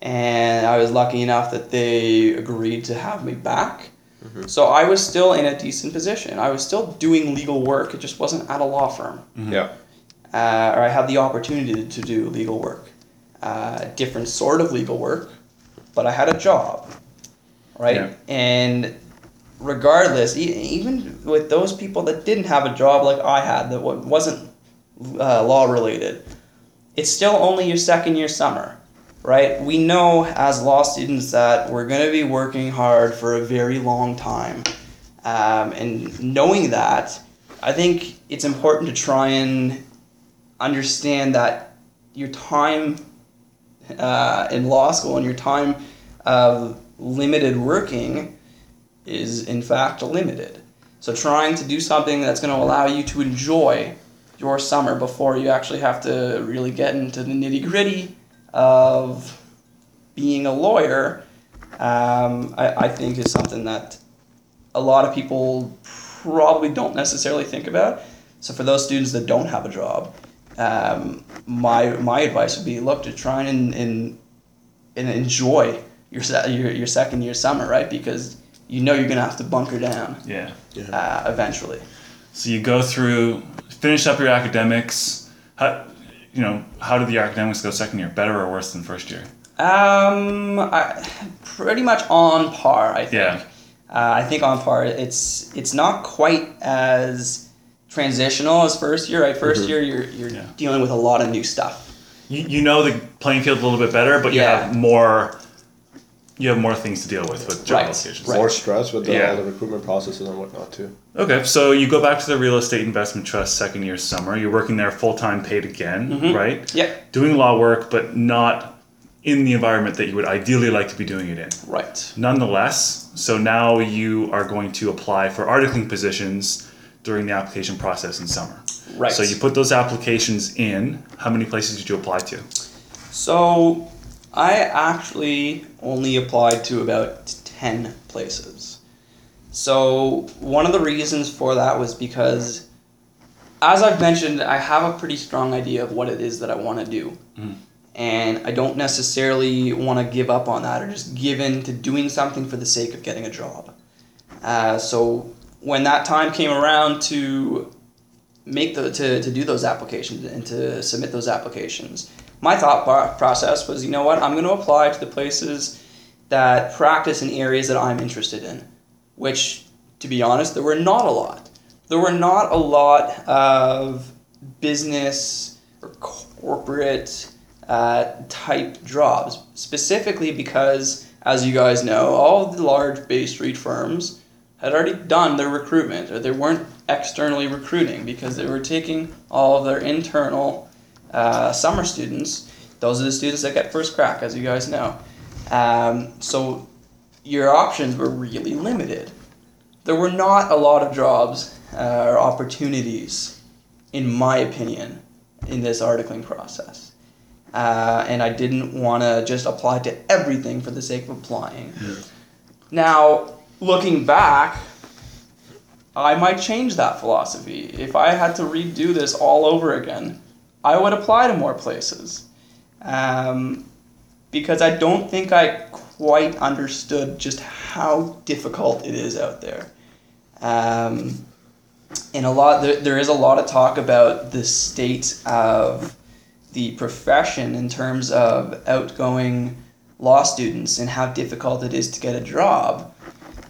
and I was lucky enough that they agreed to have me back. So I was still in a decent position. I was still doing legal work. It just wasn't at a law firm. Yeah. uh, or I had the opportunity to do legal work, uh, different sort of legal work, but I had a job, right? Yeah. And regardless, e- even with those people that didn't have a job like I had that wa- wasn't uh, law related, it's still only your second year summer, right? We know as law students that we're going to be working hard for a very long time. Um, and knowing that, I think it's important to try and understand that your time uh, in law school and your time of limited working is in fact limited. So trying to do something that's going to allow you to enjoy your summer before you actually have to really get into the nitty gritty of being a lawyer, um, I, I think is something that a lot of people probably don't necessarily think about. So for those students that don't have a job, um, my my advice would be look to try and and, and enjoy your, your your second year summer, right? Because you know you're gonna have to bunker down Yeah. uh, eventually. So you go through, finish up your academics. How, you know, how did the academics go second year? Better or worse than first year? Um, I, pretty much on par, I think. Yeah. Uh, I think on par. It's it's not quite as transitional as first year. Right, 1st year you're you're Yeah. dealing with a lot of new stuff. You, you know the playing field a little bit better, but you Yeah. have more. You have more things to deal with with job Right. applications. Right. More stress with the, Yeah. all the recruitment processes and whatnot too. Okay, so you go back to the real estate investment trust second year summer. You're working there full time, paid again, Mm-hmm. right? Yep. Doing law work, but not in the environment that you would ideally like to be doing it in. Right. Nonetheless, so now you are going to apply for articling positions during the application process in summer. Right. So you put those applications in. How many places did you apply to? So I actually only applied to about 10 places. So one of the reasons for that was because, as I've mentioned, I have a pretty strong idea of what it is that I want to do. And I don't necessarily want to give up on that or just give in to doing something for the sake of getting a job. Uh, so when that time came around to make the to, to do those applications and to submit those applications, my thought process was, you know what, I'm going to apply to the places that practice in areas that I'm interested in, which, to be honest, there were not a lot. There were not a lot of business or corporate uh, type jobs, specifically because, as you guys know, all the large Bay Street firms had already done their recruitment, or they weren't externally recruiting because they were taking all of their internal uh, summer students. Those are the students that get first crack, as you guys know. Um, so your options were really limited. There were not a lot of jobs uh, or opportunities, in my opinion, in this articling process. Uh, and I didn't want to just apply to everything for the sake of applying. Now, looking back, I might change that philosophy. If I had to redo this all over again, I would apply to more places. Um, because I don't think I quite understood just how difficult it is out there. Um, and a lot, there, there is a lot of talk about the state of the profession in terms of outgoing law students and how difficult it is to get a job.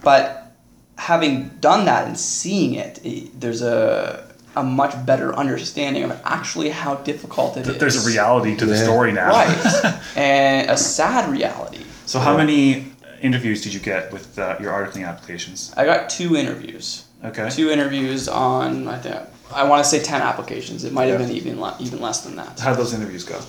But having done that and seeing it, it there's a a much better understanding of actually how difficult it is. There's a reality to the Yeah. story now. right, and a sad reality. So how many interviews did you get with uh, your articling applications? I got two interviews. Okay. Two interviews on I think I want to say ten applications. It might have Yeah. been even le- even less than that. How did those interviews go?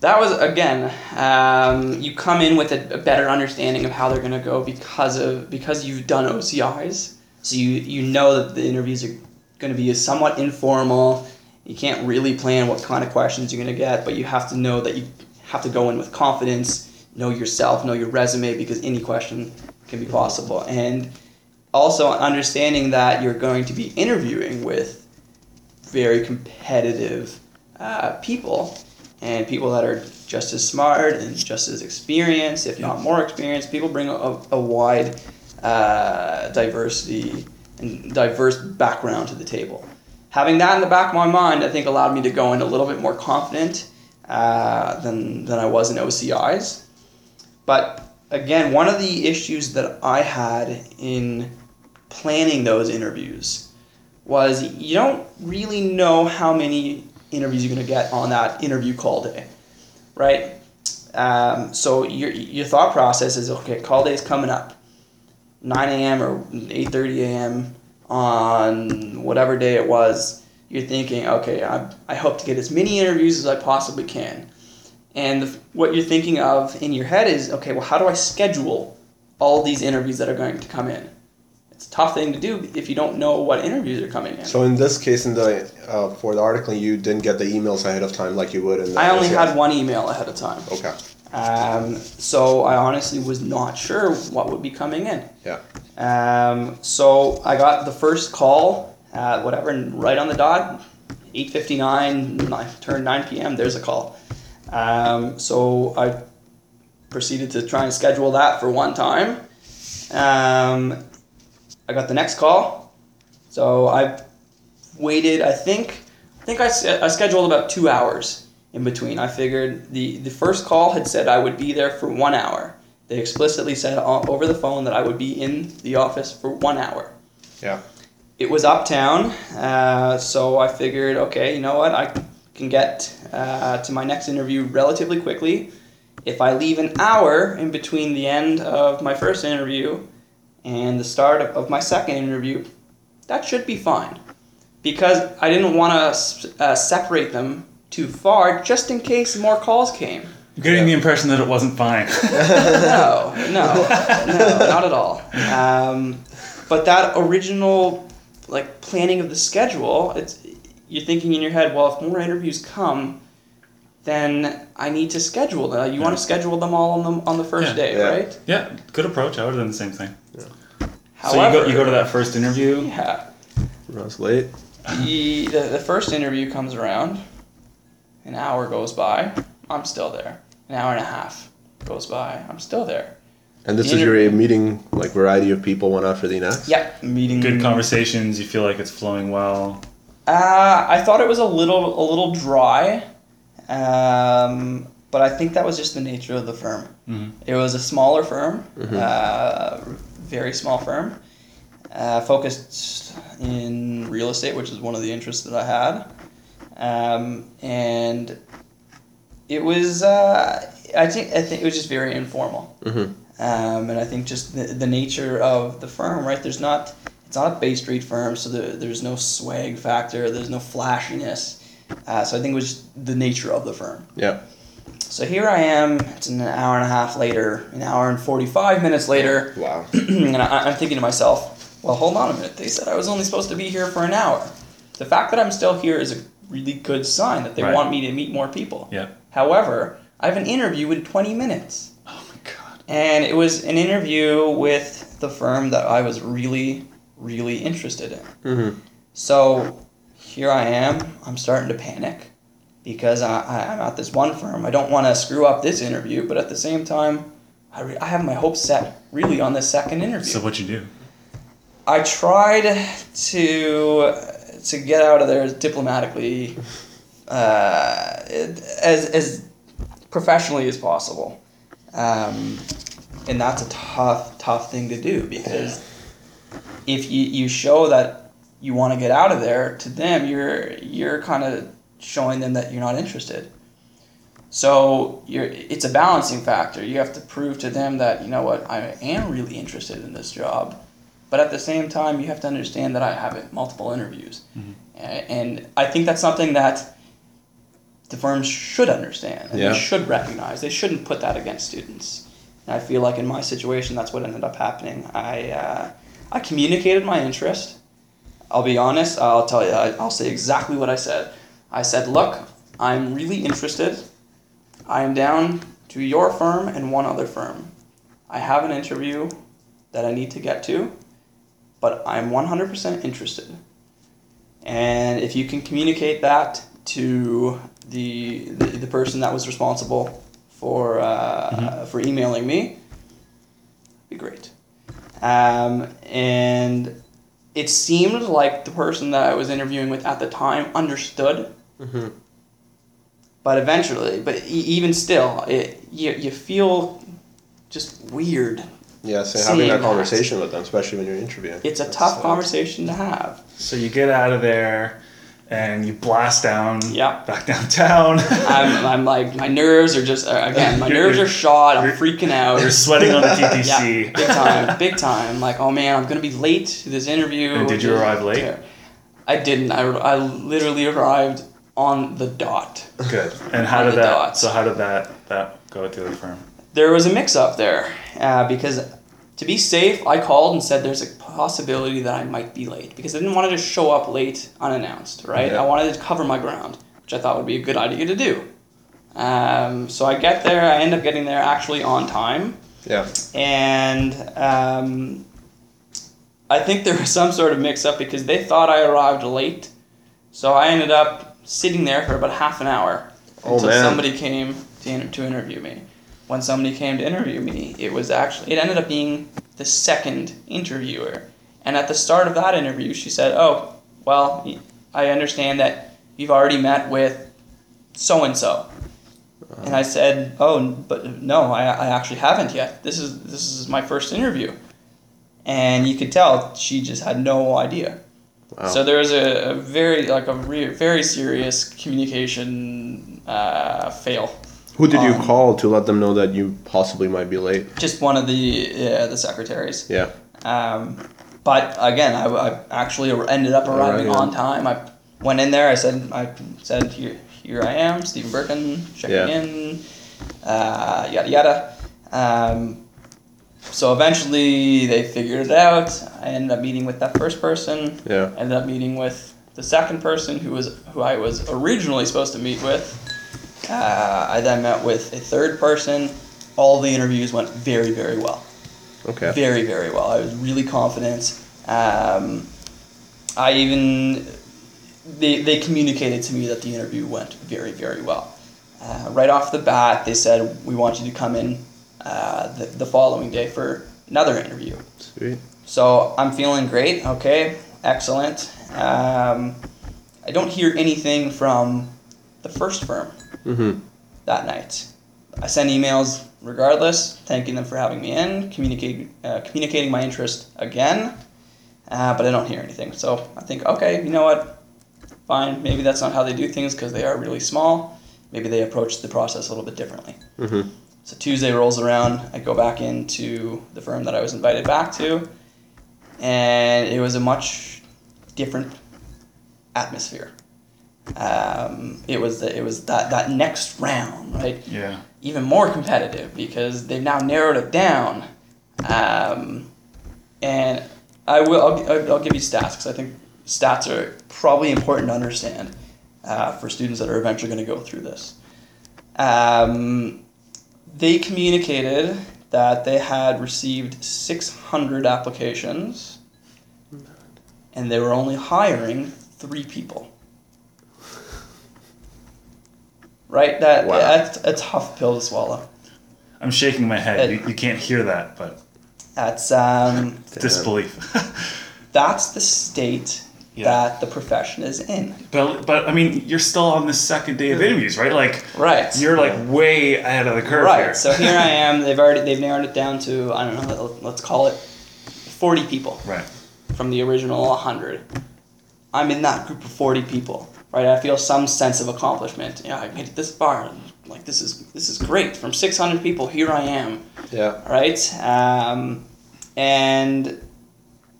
That was again, um, you come in with a, a better understanding of how they're gonna go because of because you've done OCIs, so you you know that the interviews are gonna be somewhat informal. You can't really plan what kind of questions you're gonna get, but you have to know that you have to go in with confidence, know yourself, know your resume because any question can be possible, and also understanding that you're going to be interviewing with very competitive uh, people and people that are just as smart and just as experienced, if not more experienced. People bring a, a wide uh, diversity and diverse background to the table. Having that in the back of my mind, I think allowed me to go in a little bit more confident uh, than, than I was in OCIs. But again, one of the issues that I had in planning those interviews was you don't really know how many interviews you're going to get on that interview call day, right? Um, so your, your thought process is okay, call day is coming up, 9 a.m. or 8:30 a.m. on whatever day it was. You're thinking, okay, I, I hope to get as many interviews as I possibly can. And the, what you're thinking of in your head is, okay, well, how do I schedule all these interviews that are going to come in? It's a tough thing to do if you don't know what interviews are coming in. So in this case, in the uh, for the article, you didn't get the emails ahead of time like you would in the. I only had one email ahead of time. Okay. Um, so I honestly was not sure what would be coming in. Yeah. Um, so I got the first call, uh, whatever, and right on the dot, 8.59, turned 9 p.m., there's a call. Um, so I proceeded to try and schedule that for one time. Um, I got the next call. So I waited, I think, I think I, I scheduled about two hours in between. I figured the, the first call had said I would be there for one hour. They explicitly said over the phone that I would be in the office for one hour. Yeah. It was uptown, uh, so I figured, okay, you know what, I can get uh, to my next interview relatively quickly. If I leave an hour in between the end of my first interview and the start of, of my second interview, that should be fine. Because I didn't want to uh, separate them too far, just in case more calls came. I'm getting the impression that it wasn't fine. no, no, no, not at all. Um, but that original, like planning of the schedule, it's you're thinking in your head, well, if more interviews come, then I need to schedule them. You want to schedule them all on the on the first Yeah. day, Yeah. right? yeah, good approach. I would have done the same thing. However, so you go, you go to that first interview. Yeah, I was late. the, the the first interview comes around. An hour goes by. I'm still there. An hour and a half goes by. I'm still there. And this The is your meeting, like variety of people, one after the next. Yeah, meeting. Good conversations. You feel like it's flowing well. Uh, I thought it was a little a little dry, um, but I think that was just the nature of the firm. Mhm. It was a smaller firm, uh, very small firm, uh, focused in real estate, which is one of the interests that I had. Um, and it was. Uh, I think I think it was just very informal, Mhm. um, and I think just the, the nature of the firm, right? There's not. It's not a Bay Street firm, so there, there's no swag factor. There's no flashiness. Uh, so I think it was the nature of the firm. Yeah. So here I am. It's an hour and a half later, an hour and forty-five minutes later, Wow. and I, I'm thinking to myself, well, hold on a minute. They said I was only supposed to be here for an hour. The fact that I'm still here is a really good sign that they Right. want me to meet more people. Yeah. However, I have an interview in 20 minutes. Oh my god. And it was an interview with the firm that I was really, really interested in. Mm-hmm. So here I am. I'm starting to panic because I, I, I'm at this one firm. I don't want to screw up this interview, but at the same time, I, re- I have my hopes set really on this second interview. So what'd you do? I tried to to get out of there diplomatically, uh, as as professionally as possible, um, and that's a tough tough thing to do because if you, you show that you want to get out of there to them, you're you're kind of showing them that you're not interested. So you're it's a balancing factor. You have to prove to them that you know what I am really interested in this job, but at the same time you have to understand that I have multiple interviews, A- and I think that's something that the firms should understand and Yeah. they should recognize. They shouldn't put that against students. And I feel like in my situation that's what ended up happening. I uh, I communicated my interest. I'll be honest. I'll tell you. I'll say exactly what I said. I said, "Look, I'm really interested. I am down to your firm and one other firm. I have an interview that I need to get to, but I'm 100% interested. And if you can communicate that to the the, the person that was responsible for uh, for emailing me, be great. Um, and it seemed like the person that I was interviewing with at the time understood. Mm-hmm. But eventually, but e- even still, it you, you feel just weird. Yeah, so having that that. conversation with them, especially when you're interviewing. It's a That's, tough uh, conversation to have. So you get out of there and you blast down Yeah. back downtown. I'm, I'm like my nerves are just uh, again my You're- nerves are shot. I'm freaking out. You're sweating on the Yeah, TTC. big time, big time. Like, oh man, I'm gonna be late to this interview. And did you arrive late? Yeah. I didn't. I, I literally arrived on the dot. Good. And how did that? dots. So how did that that go at the firm? There was a mix up there uh, because to be safe, I called and said there's a possibility that I might be late because I didn't want to just show up late unannounced, right? Yeah. I wanted to cover my ground, which I thought would be a good idea to do. Um, so I get there. I end up getting there actually on time. Yeah. and um, I think there was some sort of mix up because they thought I arrived late, so I ended up sitting there for about half an hour Oh, until man. somebody came to, inter- to interview me. When somebody came to interview me, it was actually it ended up being the second interviewer, and at the start of that interview, she said, "Oh, well, I understand that you've already met with so and so." And I said, "Oh, but no, I, I actually haven't yet. This is this is my first interview." And you could tell she just had no idea. Wow. So there was a, a very like a re- very serious communication uh, fail. Who did you um, call to let them know that you possibly might be late? Just one of the uh, the secretaries. Yeah. Um, but again, I, I actually ended up arriving Arriving on on- time. I went in there. I said, I said, here, here I am, Steven Birken, checking Yeah. in, uh, yada yada. Um, so eventually, they figured it out. I ended up meeting with that first person. Yeah. Ended up meeting with the second person, who was who I was originally supposed to meet with. Uh, I then met with a third person. All the interviews went very, very well Okay. very very well. I was really confident. Um, I even they they communicated to me that the interview went very very well. Uh, right off the bat, they said we want you to come in uh, the, the following day for another interview. Sweet. So I'm feeling great. Okay, excellent. Um, I don't hear anything from the first firm Mm-hmm. that night. I send emails regardless, thanking them for having me in, communicating uh, communicating my interest again, uh, but I don't hear anything. So I think, okay, you know what? fine. Maybe that's not how they do things because they are really small. Maybe they approach the process a little bit differently. Mhm. So Tuesday rolls around. I go back into the firm that I was invited back to, and it was a much different atmosphere. Um, it was the, it was that that next round, right? Yeah. even more competitive because they've now narrowed it down. Um, and I will I'll, I'll- I'll give you stats because I think stats are probably important to understand uh, for students that are eventually going to go through this. Um, they communicated that they had received 600 applications and they were only hiring three people. Right? That, Wow. That's a tough pill to swallow. I'm shaking my head. Uh, You, you can't hear that, but That's um, disbelief. that's the state Yeah. that the profession is in. but but I mean, you're still on the second day of interviews, right? Like Right. you're like way ahead of the curve right. here. So here I am. They've already they've narrowed it down to I don't know. Let's call it forty people right. from the original hundred. I'm in that group of forty people. Right. I feel some sense of accomplishment. Yeah, I made it this far. Like this is this is great. From six hundred people, here I am. Yeah. right? Um, and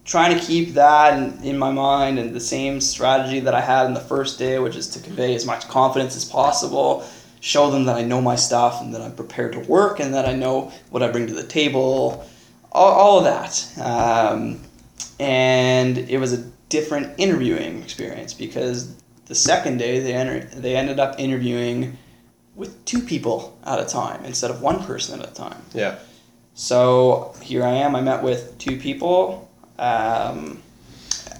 trying to keep that in, in my mind and the same strategy that I had in the first day, which is to convey as much confidence as possible, show them that I know my stuff and that I'm prepared to work and that I know what I bring to the table, all, all of that. Um, and it was a different interviewing experience because the second day they, enter, they ended up interviewing with two people at a time instead of one person at a time. Yeah. So here I am. I met with two people. Um,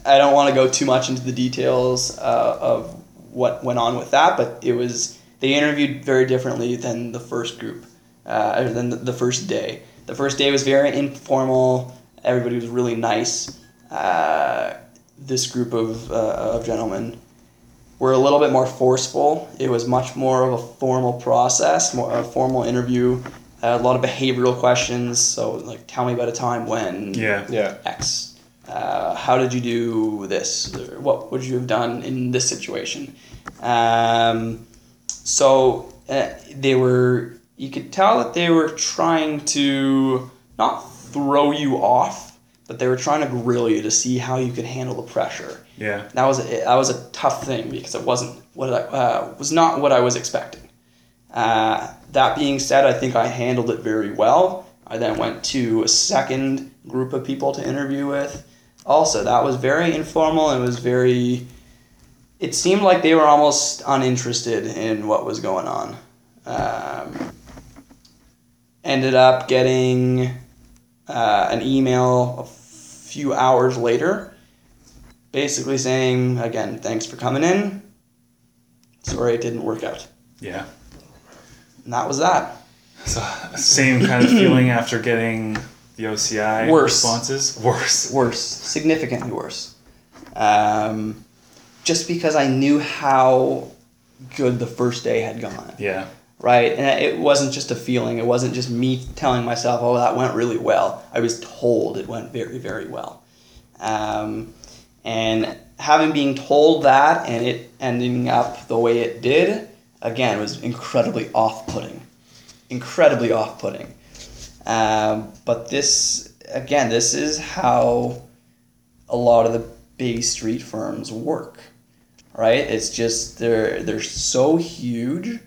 I don't want to go too much into the details uh, of what went on with that, but it was they interviewed very differently than the first group, uh, than the, the first day. The first day was very informal. Everybody was really nice. Uh, this group of, uh, of gentlemen were a little bit more forceful. It was much more of a formal process, more a formal interview. Uh, a lot of behavioral questions. So, like, tell me about a time when Yeah. Yeah. X. Uh, how did you do this? What would you have done in this situation? Um, so uh, they were. You could tell that they were trying to not throw you off, but they were trying to grill you to see how you could handle the pressure. Yeah. That was a, that was a tough thing because it wasn't what I uh, was not what I was expecting. Uh, that being said, I think I handled it very well. I then went to a second group of people to interview with. Also, that was very informal and was very. It seemed like they were almost uninterested in what was going on. Um, ended up getting uh, an email a few hours later basically saying again thanks for coming in sorry it didn't work out Yeah. and that was that So same kind of feeling after getting the OCI Worse. responses. Worse. worse significantly worse um, just because i knew how good the first day had gone Yeah. Right? And it wasn't just a feeling. It wasn't just me telling myself oh that went really well. I was told it went very very well. Um, and having being told that and it ending up the way it did again was incredibly off-putting. Incredibly off-putting. Um, but this again this is how a lot of the big street firms work right? It's just they're they're so huge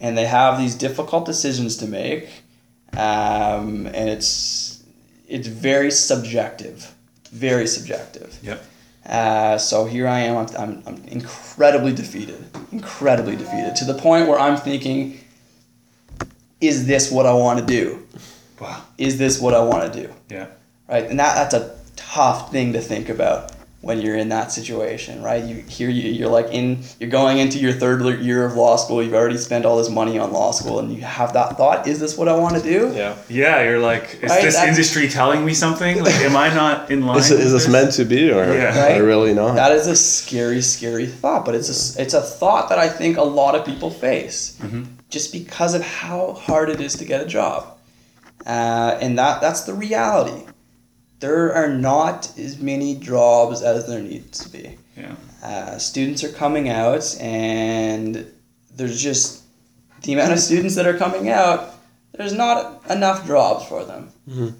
and they have these difficult decisions to make um, and it's it's very subjective very subjective Yep. uh, so here I am. I'm, I'm, I'm incredibly defeated, incredibly defeated to the point where I'm thinking, is this what I want to do? Wow. Is this what I want to do? Yeah. Right, and that that's a tough thing to think about when you're in that situation, right? You here you you're like in you're going into your third year of law school. You've already spent all this money on law school, and you have that thought: Is this what I want to do? Yeah. Yeah, you're like, is Right, this that's- industry telling me something? Like, am I not in line? Is, with is this meant to be or, Yeah. Right? or really not? That is a scary, scary thought, but it's a, it's a thought that I think a lot of people face just because of how hard it is to get a job. Uh, and that, that's the reality. There are not as many jobs as there needs to be. Yeah. Uh, students are coming out, and there's just the amount of students that are coming out. There's not enough jobs for them.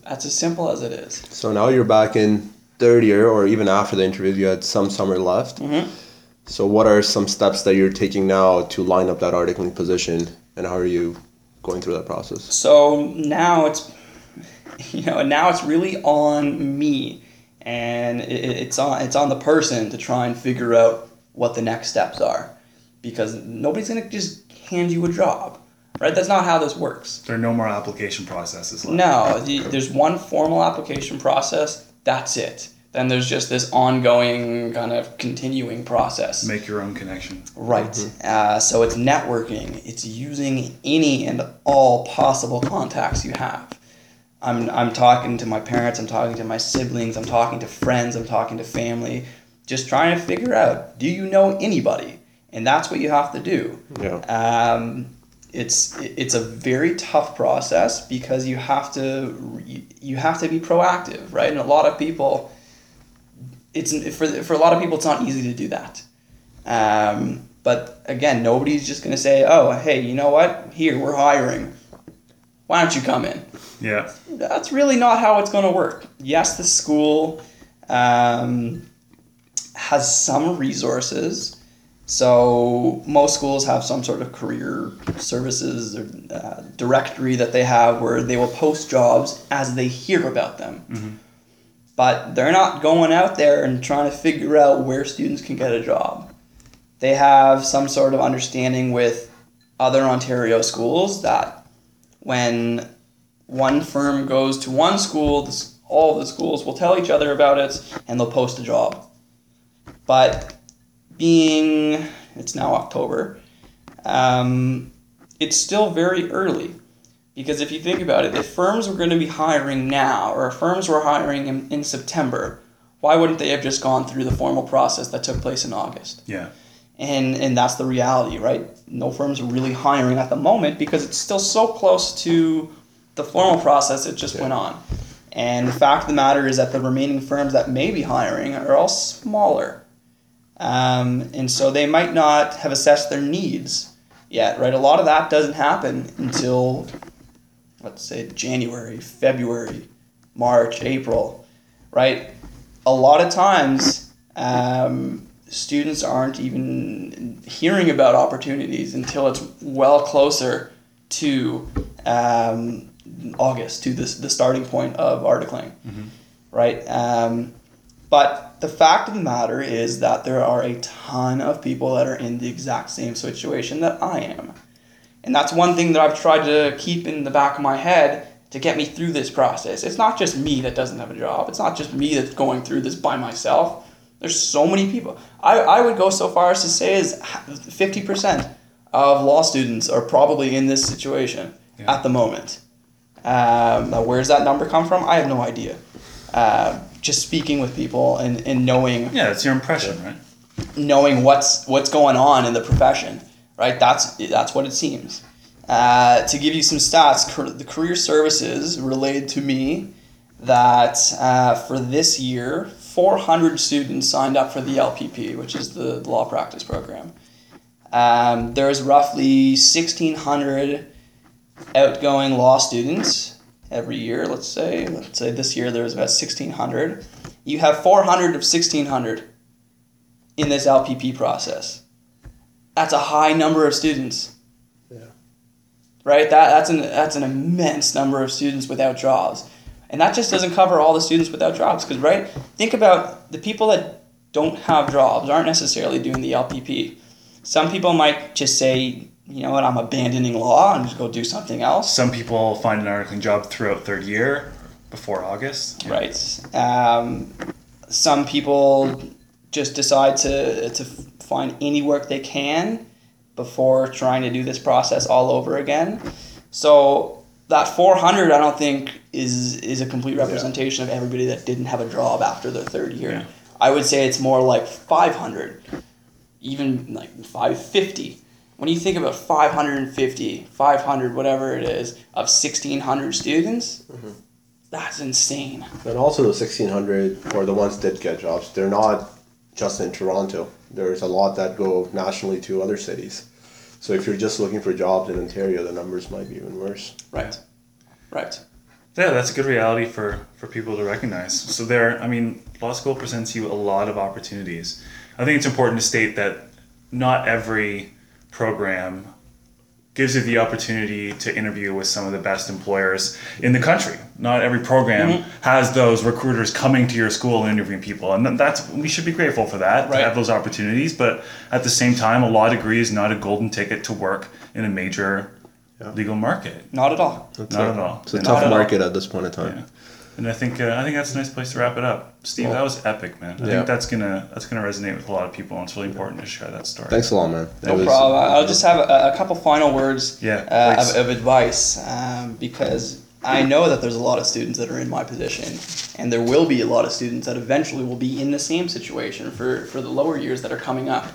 That's as simple as it is. So now you're back in third year, or even after the interview, you had some summer left. Mhm. So what are some steps that you're taking now to line up that articling position, and how are you going through that process? So now it's, you know, and now it's really on me, and it, it's on it's on the person to try and figure out what the next steps are, because nobody's gonna just hand you a job, right? That's not how this works. There are no more application processes left. No, the, there's one formal application process. That's it. Then there's just this ongoing kind of continuing process. Make your own connection. Right. Uh, so it's networking. It's using any and all possible contacts you have. I'm, I'm talking to my parents. I'm talking to my siblings. I'm talking to friends. I'm talking to family. Just trying to figure out do you know anybody? And that's what you have to do. Yeah. Um, it's it's a very tough process because you have to you have to be proactive, right? And a lot of people, it's for for a lot of people, it's not easy to do that. Um, but again, nobody's just gonna say, "Oh, hey, you know what? Here, we're hiring. Why don't you come in?" Yeah. That's really not how it's gonna work. Yes, the school um, has some resources. So most schools have some sort of career services or uh, directory that they have where they will post jobs as they hear about them. But they're not going out there and trying to figure out where students can get a job. They have some sort of understanding with other Ontario schools that when one firm goes to one school, this- all the schools will tell each other about it and they'll post a job. But being it's now October, um, it's still very early. Because if you think about it, if firms were going to be hiring now, or if firms were hiring in, in September, why wouldn't they have just gone through the formal process that took place in August? Yeah. And and that's the reality, right? No firms are really hiring at the moment because it's still so close to the formal process that just went on. And the fact of the matter is that the remaining firms that may be hiring are all smaller. Um, and so they might not have assessed their needs yet, right? A lot of that doesn't happen until, let's say, January, February, March, April, right? A lot of times, um, students aren't even hearing about opportunities until it's well closer to um, August, to this, the starting point of articling, right? Um, but the fact of the matter is that there are a ton of people that are in the exact same situation that I am. And that's one thing that I've tried to keep in the back of my head to get me through this process. It's not just me that doesn't have a job. It's not just me that's going through this by myself. There's so many people. I, I would go so far as to say is 50% of law students are probably in this situation Yeah. at the moment. Um, now, where's that number come from? I have no idea. Uh, just speaking with people and, and knowing Yeah, it's your impression, right? knowing what's what's going on in the profession, right? That's that's what it seems. Uh, to give you some stats, the career services relayed to me that uh, for this year, 400 students signed up for the LPP, which is the law practice program. Um, there's roughly 1,600 outgoing law students every year. Let's say, let's say this year there's about 1,600. You have 400 of 1,600 in this LPP process. That's a high number of students. Yeah. Right? That, that's, an, that's an immense number of students without jobs. And that just doesn't cover all the students without jobs. Because, right? Think about the people that don't have jobs aren't necessarily doing the LPP. Some people might just say, you know what, I'm abandoning law and just go do something else. Some people find an articling job throughout third year before August. Right. Um, some people just decide to, to find any work they can before trying to do this process all over again. So that 400, I don't think is is a complete representation of everybody that didn't have a job after their third year. Yeah. I would say it's more like 500, even like 550. When you think about 550, 500, whatever it is, of 1,600 students, mm-hmm. that's insane. And also the sixteen hundred or the ones that get jobs, they're not just in Toronto. There's a lot that go nationally to other cities. So if you're just looking for jobs in Ontario, the numbers might be even worse. Right. Right. Yeah, that's a good reality for, for people to recognize. So there, I mean, law school presents you a lot of opportunities. I think it's important to state that not every program gives you the opportunity to interview with some of the best employers in the country. Not every program mm-hmm. has those recruiters coming to your school and interviewing people, and that's we should be grateful for that Right. to have those opportunities. But at the same time, a law degree is not a golden ticket to work in a major legal market. Not at all. It's Not a, at all. It's a Not tough at all. market at this point in time. Yeah. And I think uh, I think that's a nice place to wrap it up. Steve, that was epic, man. I Yeah. think that's gonna that's gonna resonate with a lot of people, and it's really important to share that story. Thanks a lot, man. No was- problem. I'll just have a, a couple final words Yeah, uh, of, of advice um, because I know that there's a lot of students that are in my position, and there will be a lot of students that eventually will be in the same situation for, for the lower years that are coming up.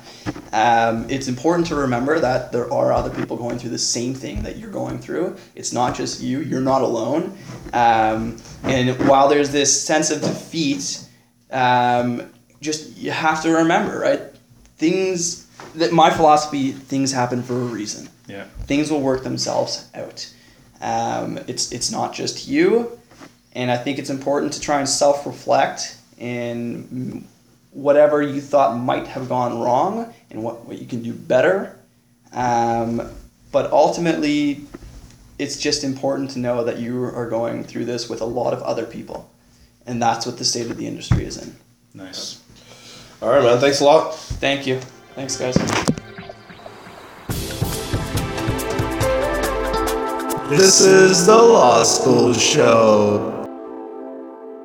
Um, it's important to remember that there are other people going through the same thing that you're going through. It's not just you, you're not alone. Um, and while there's this sense of defeat, um, just you have to remember, right? Things that my philosophy, things happen for a reason yeah, things will work themselves out. Um, it's it's not just you, and I think it's important to try and self reflect in whatever you thought might have gone wrong and what, what you can do better. Um, but ultimately, it's just important to know that you are going through this with a lot of other people, and that's what the state of the industry is in. nice. All right, man. Thanks a lot. Thank you. Thanks, guys. This is the Law School Show.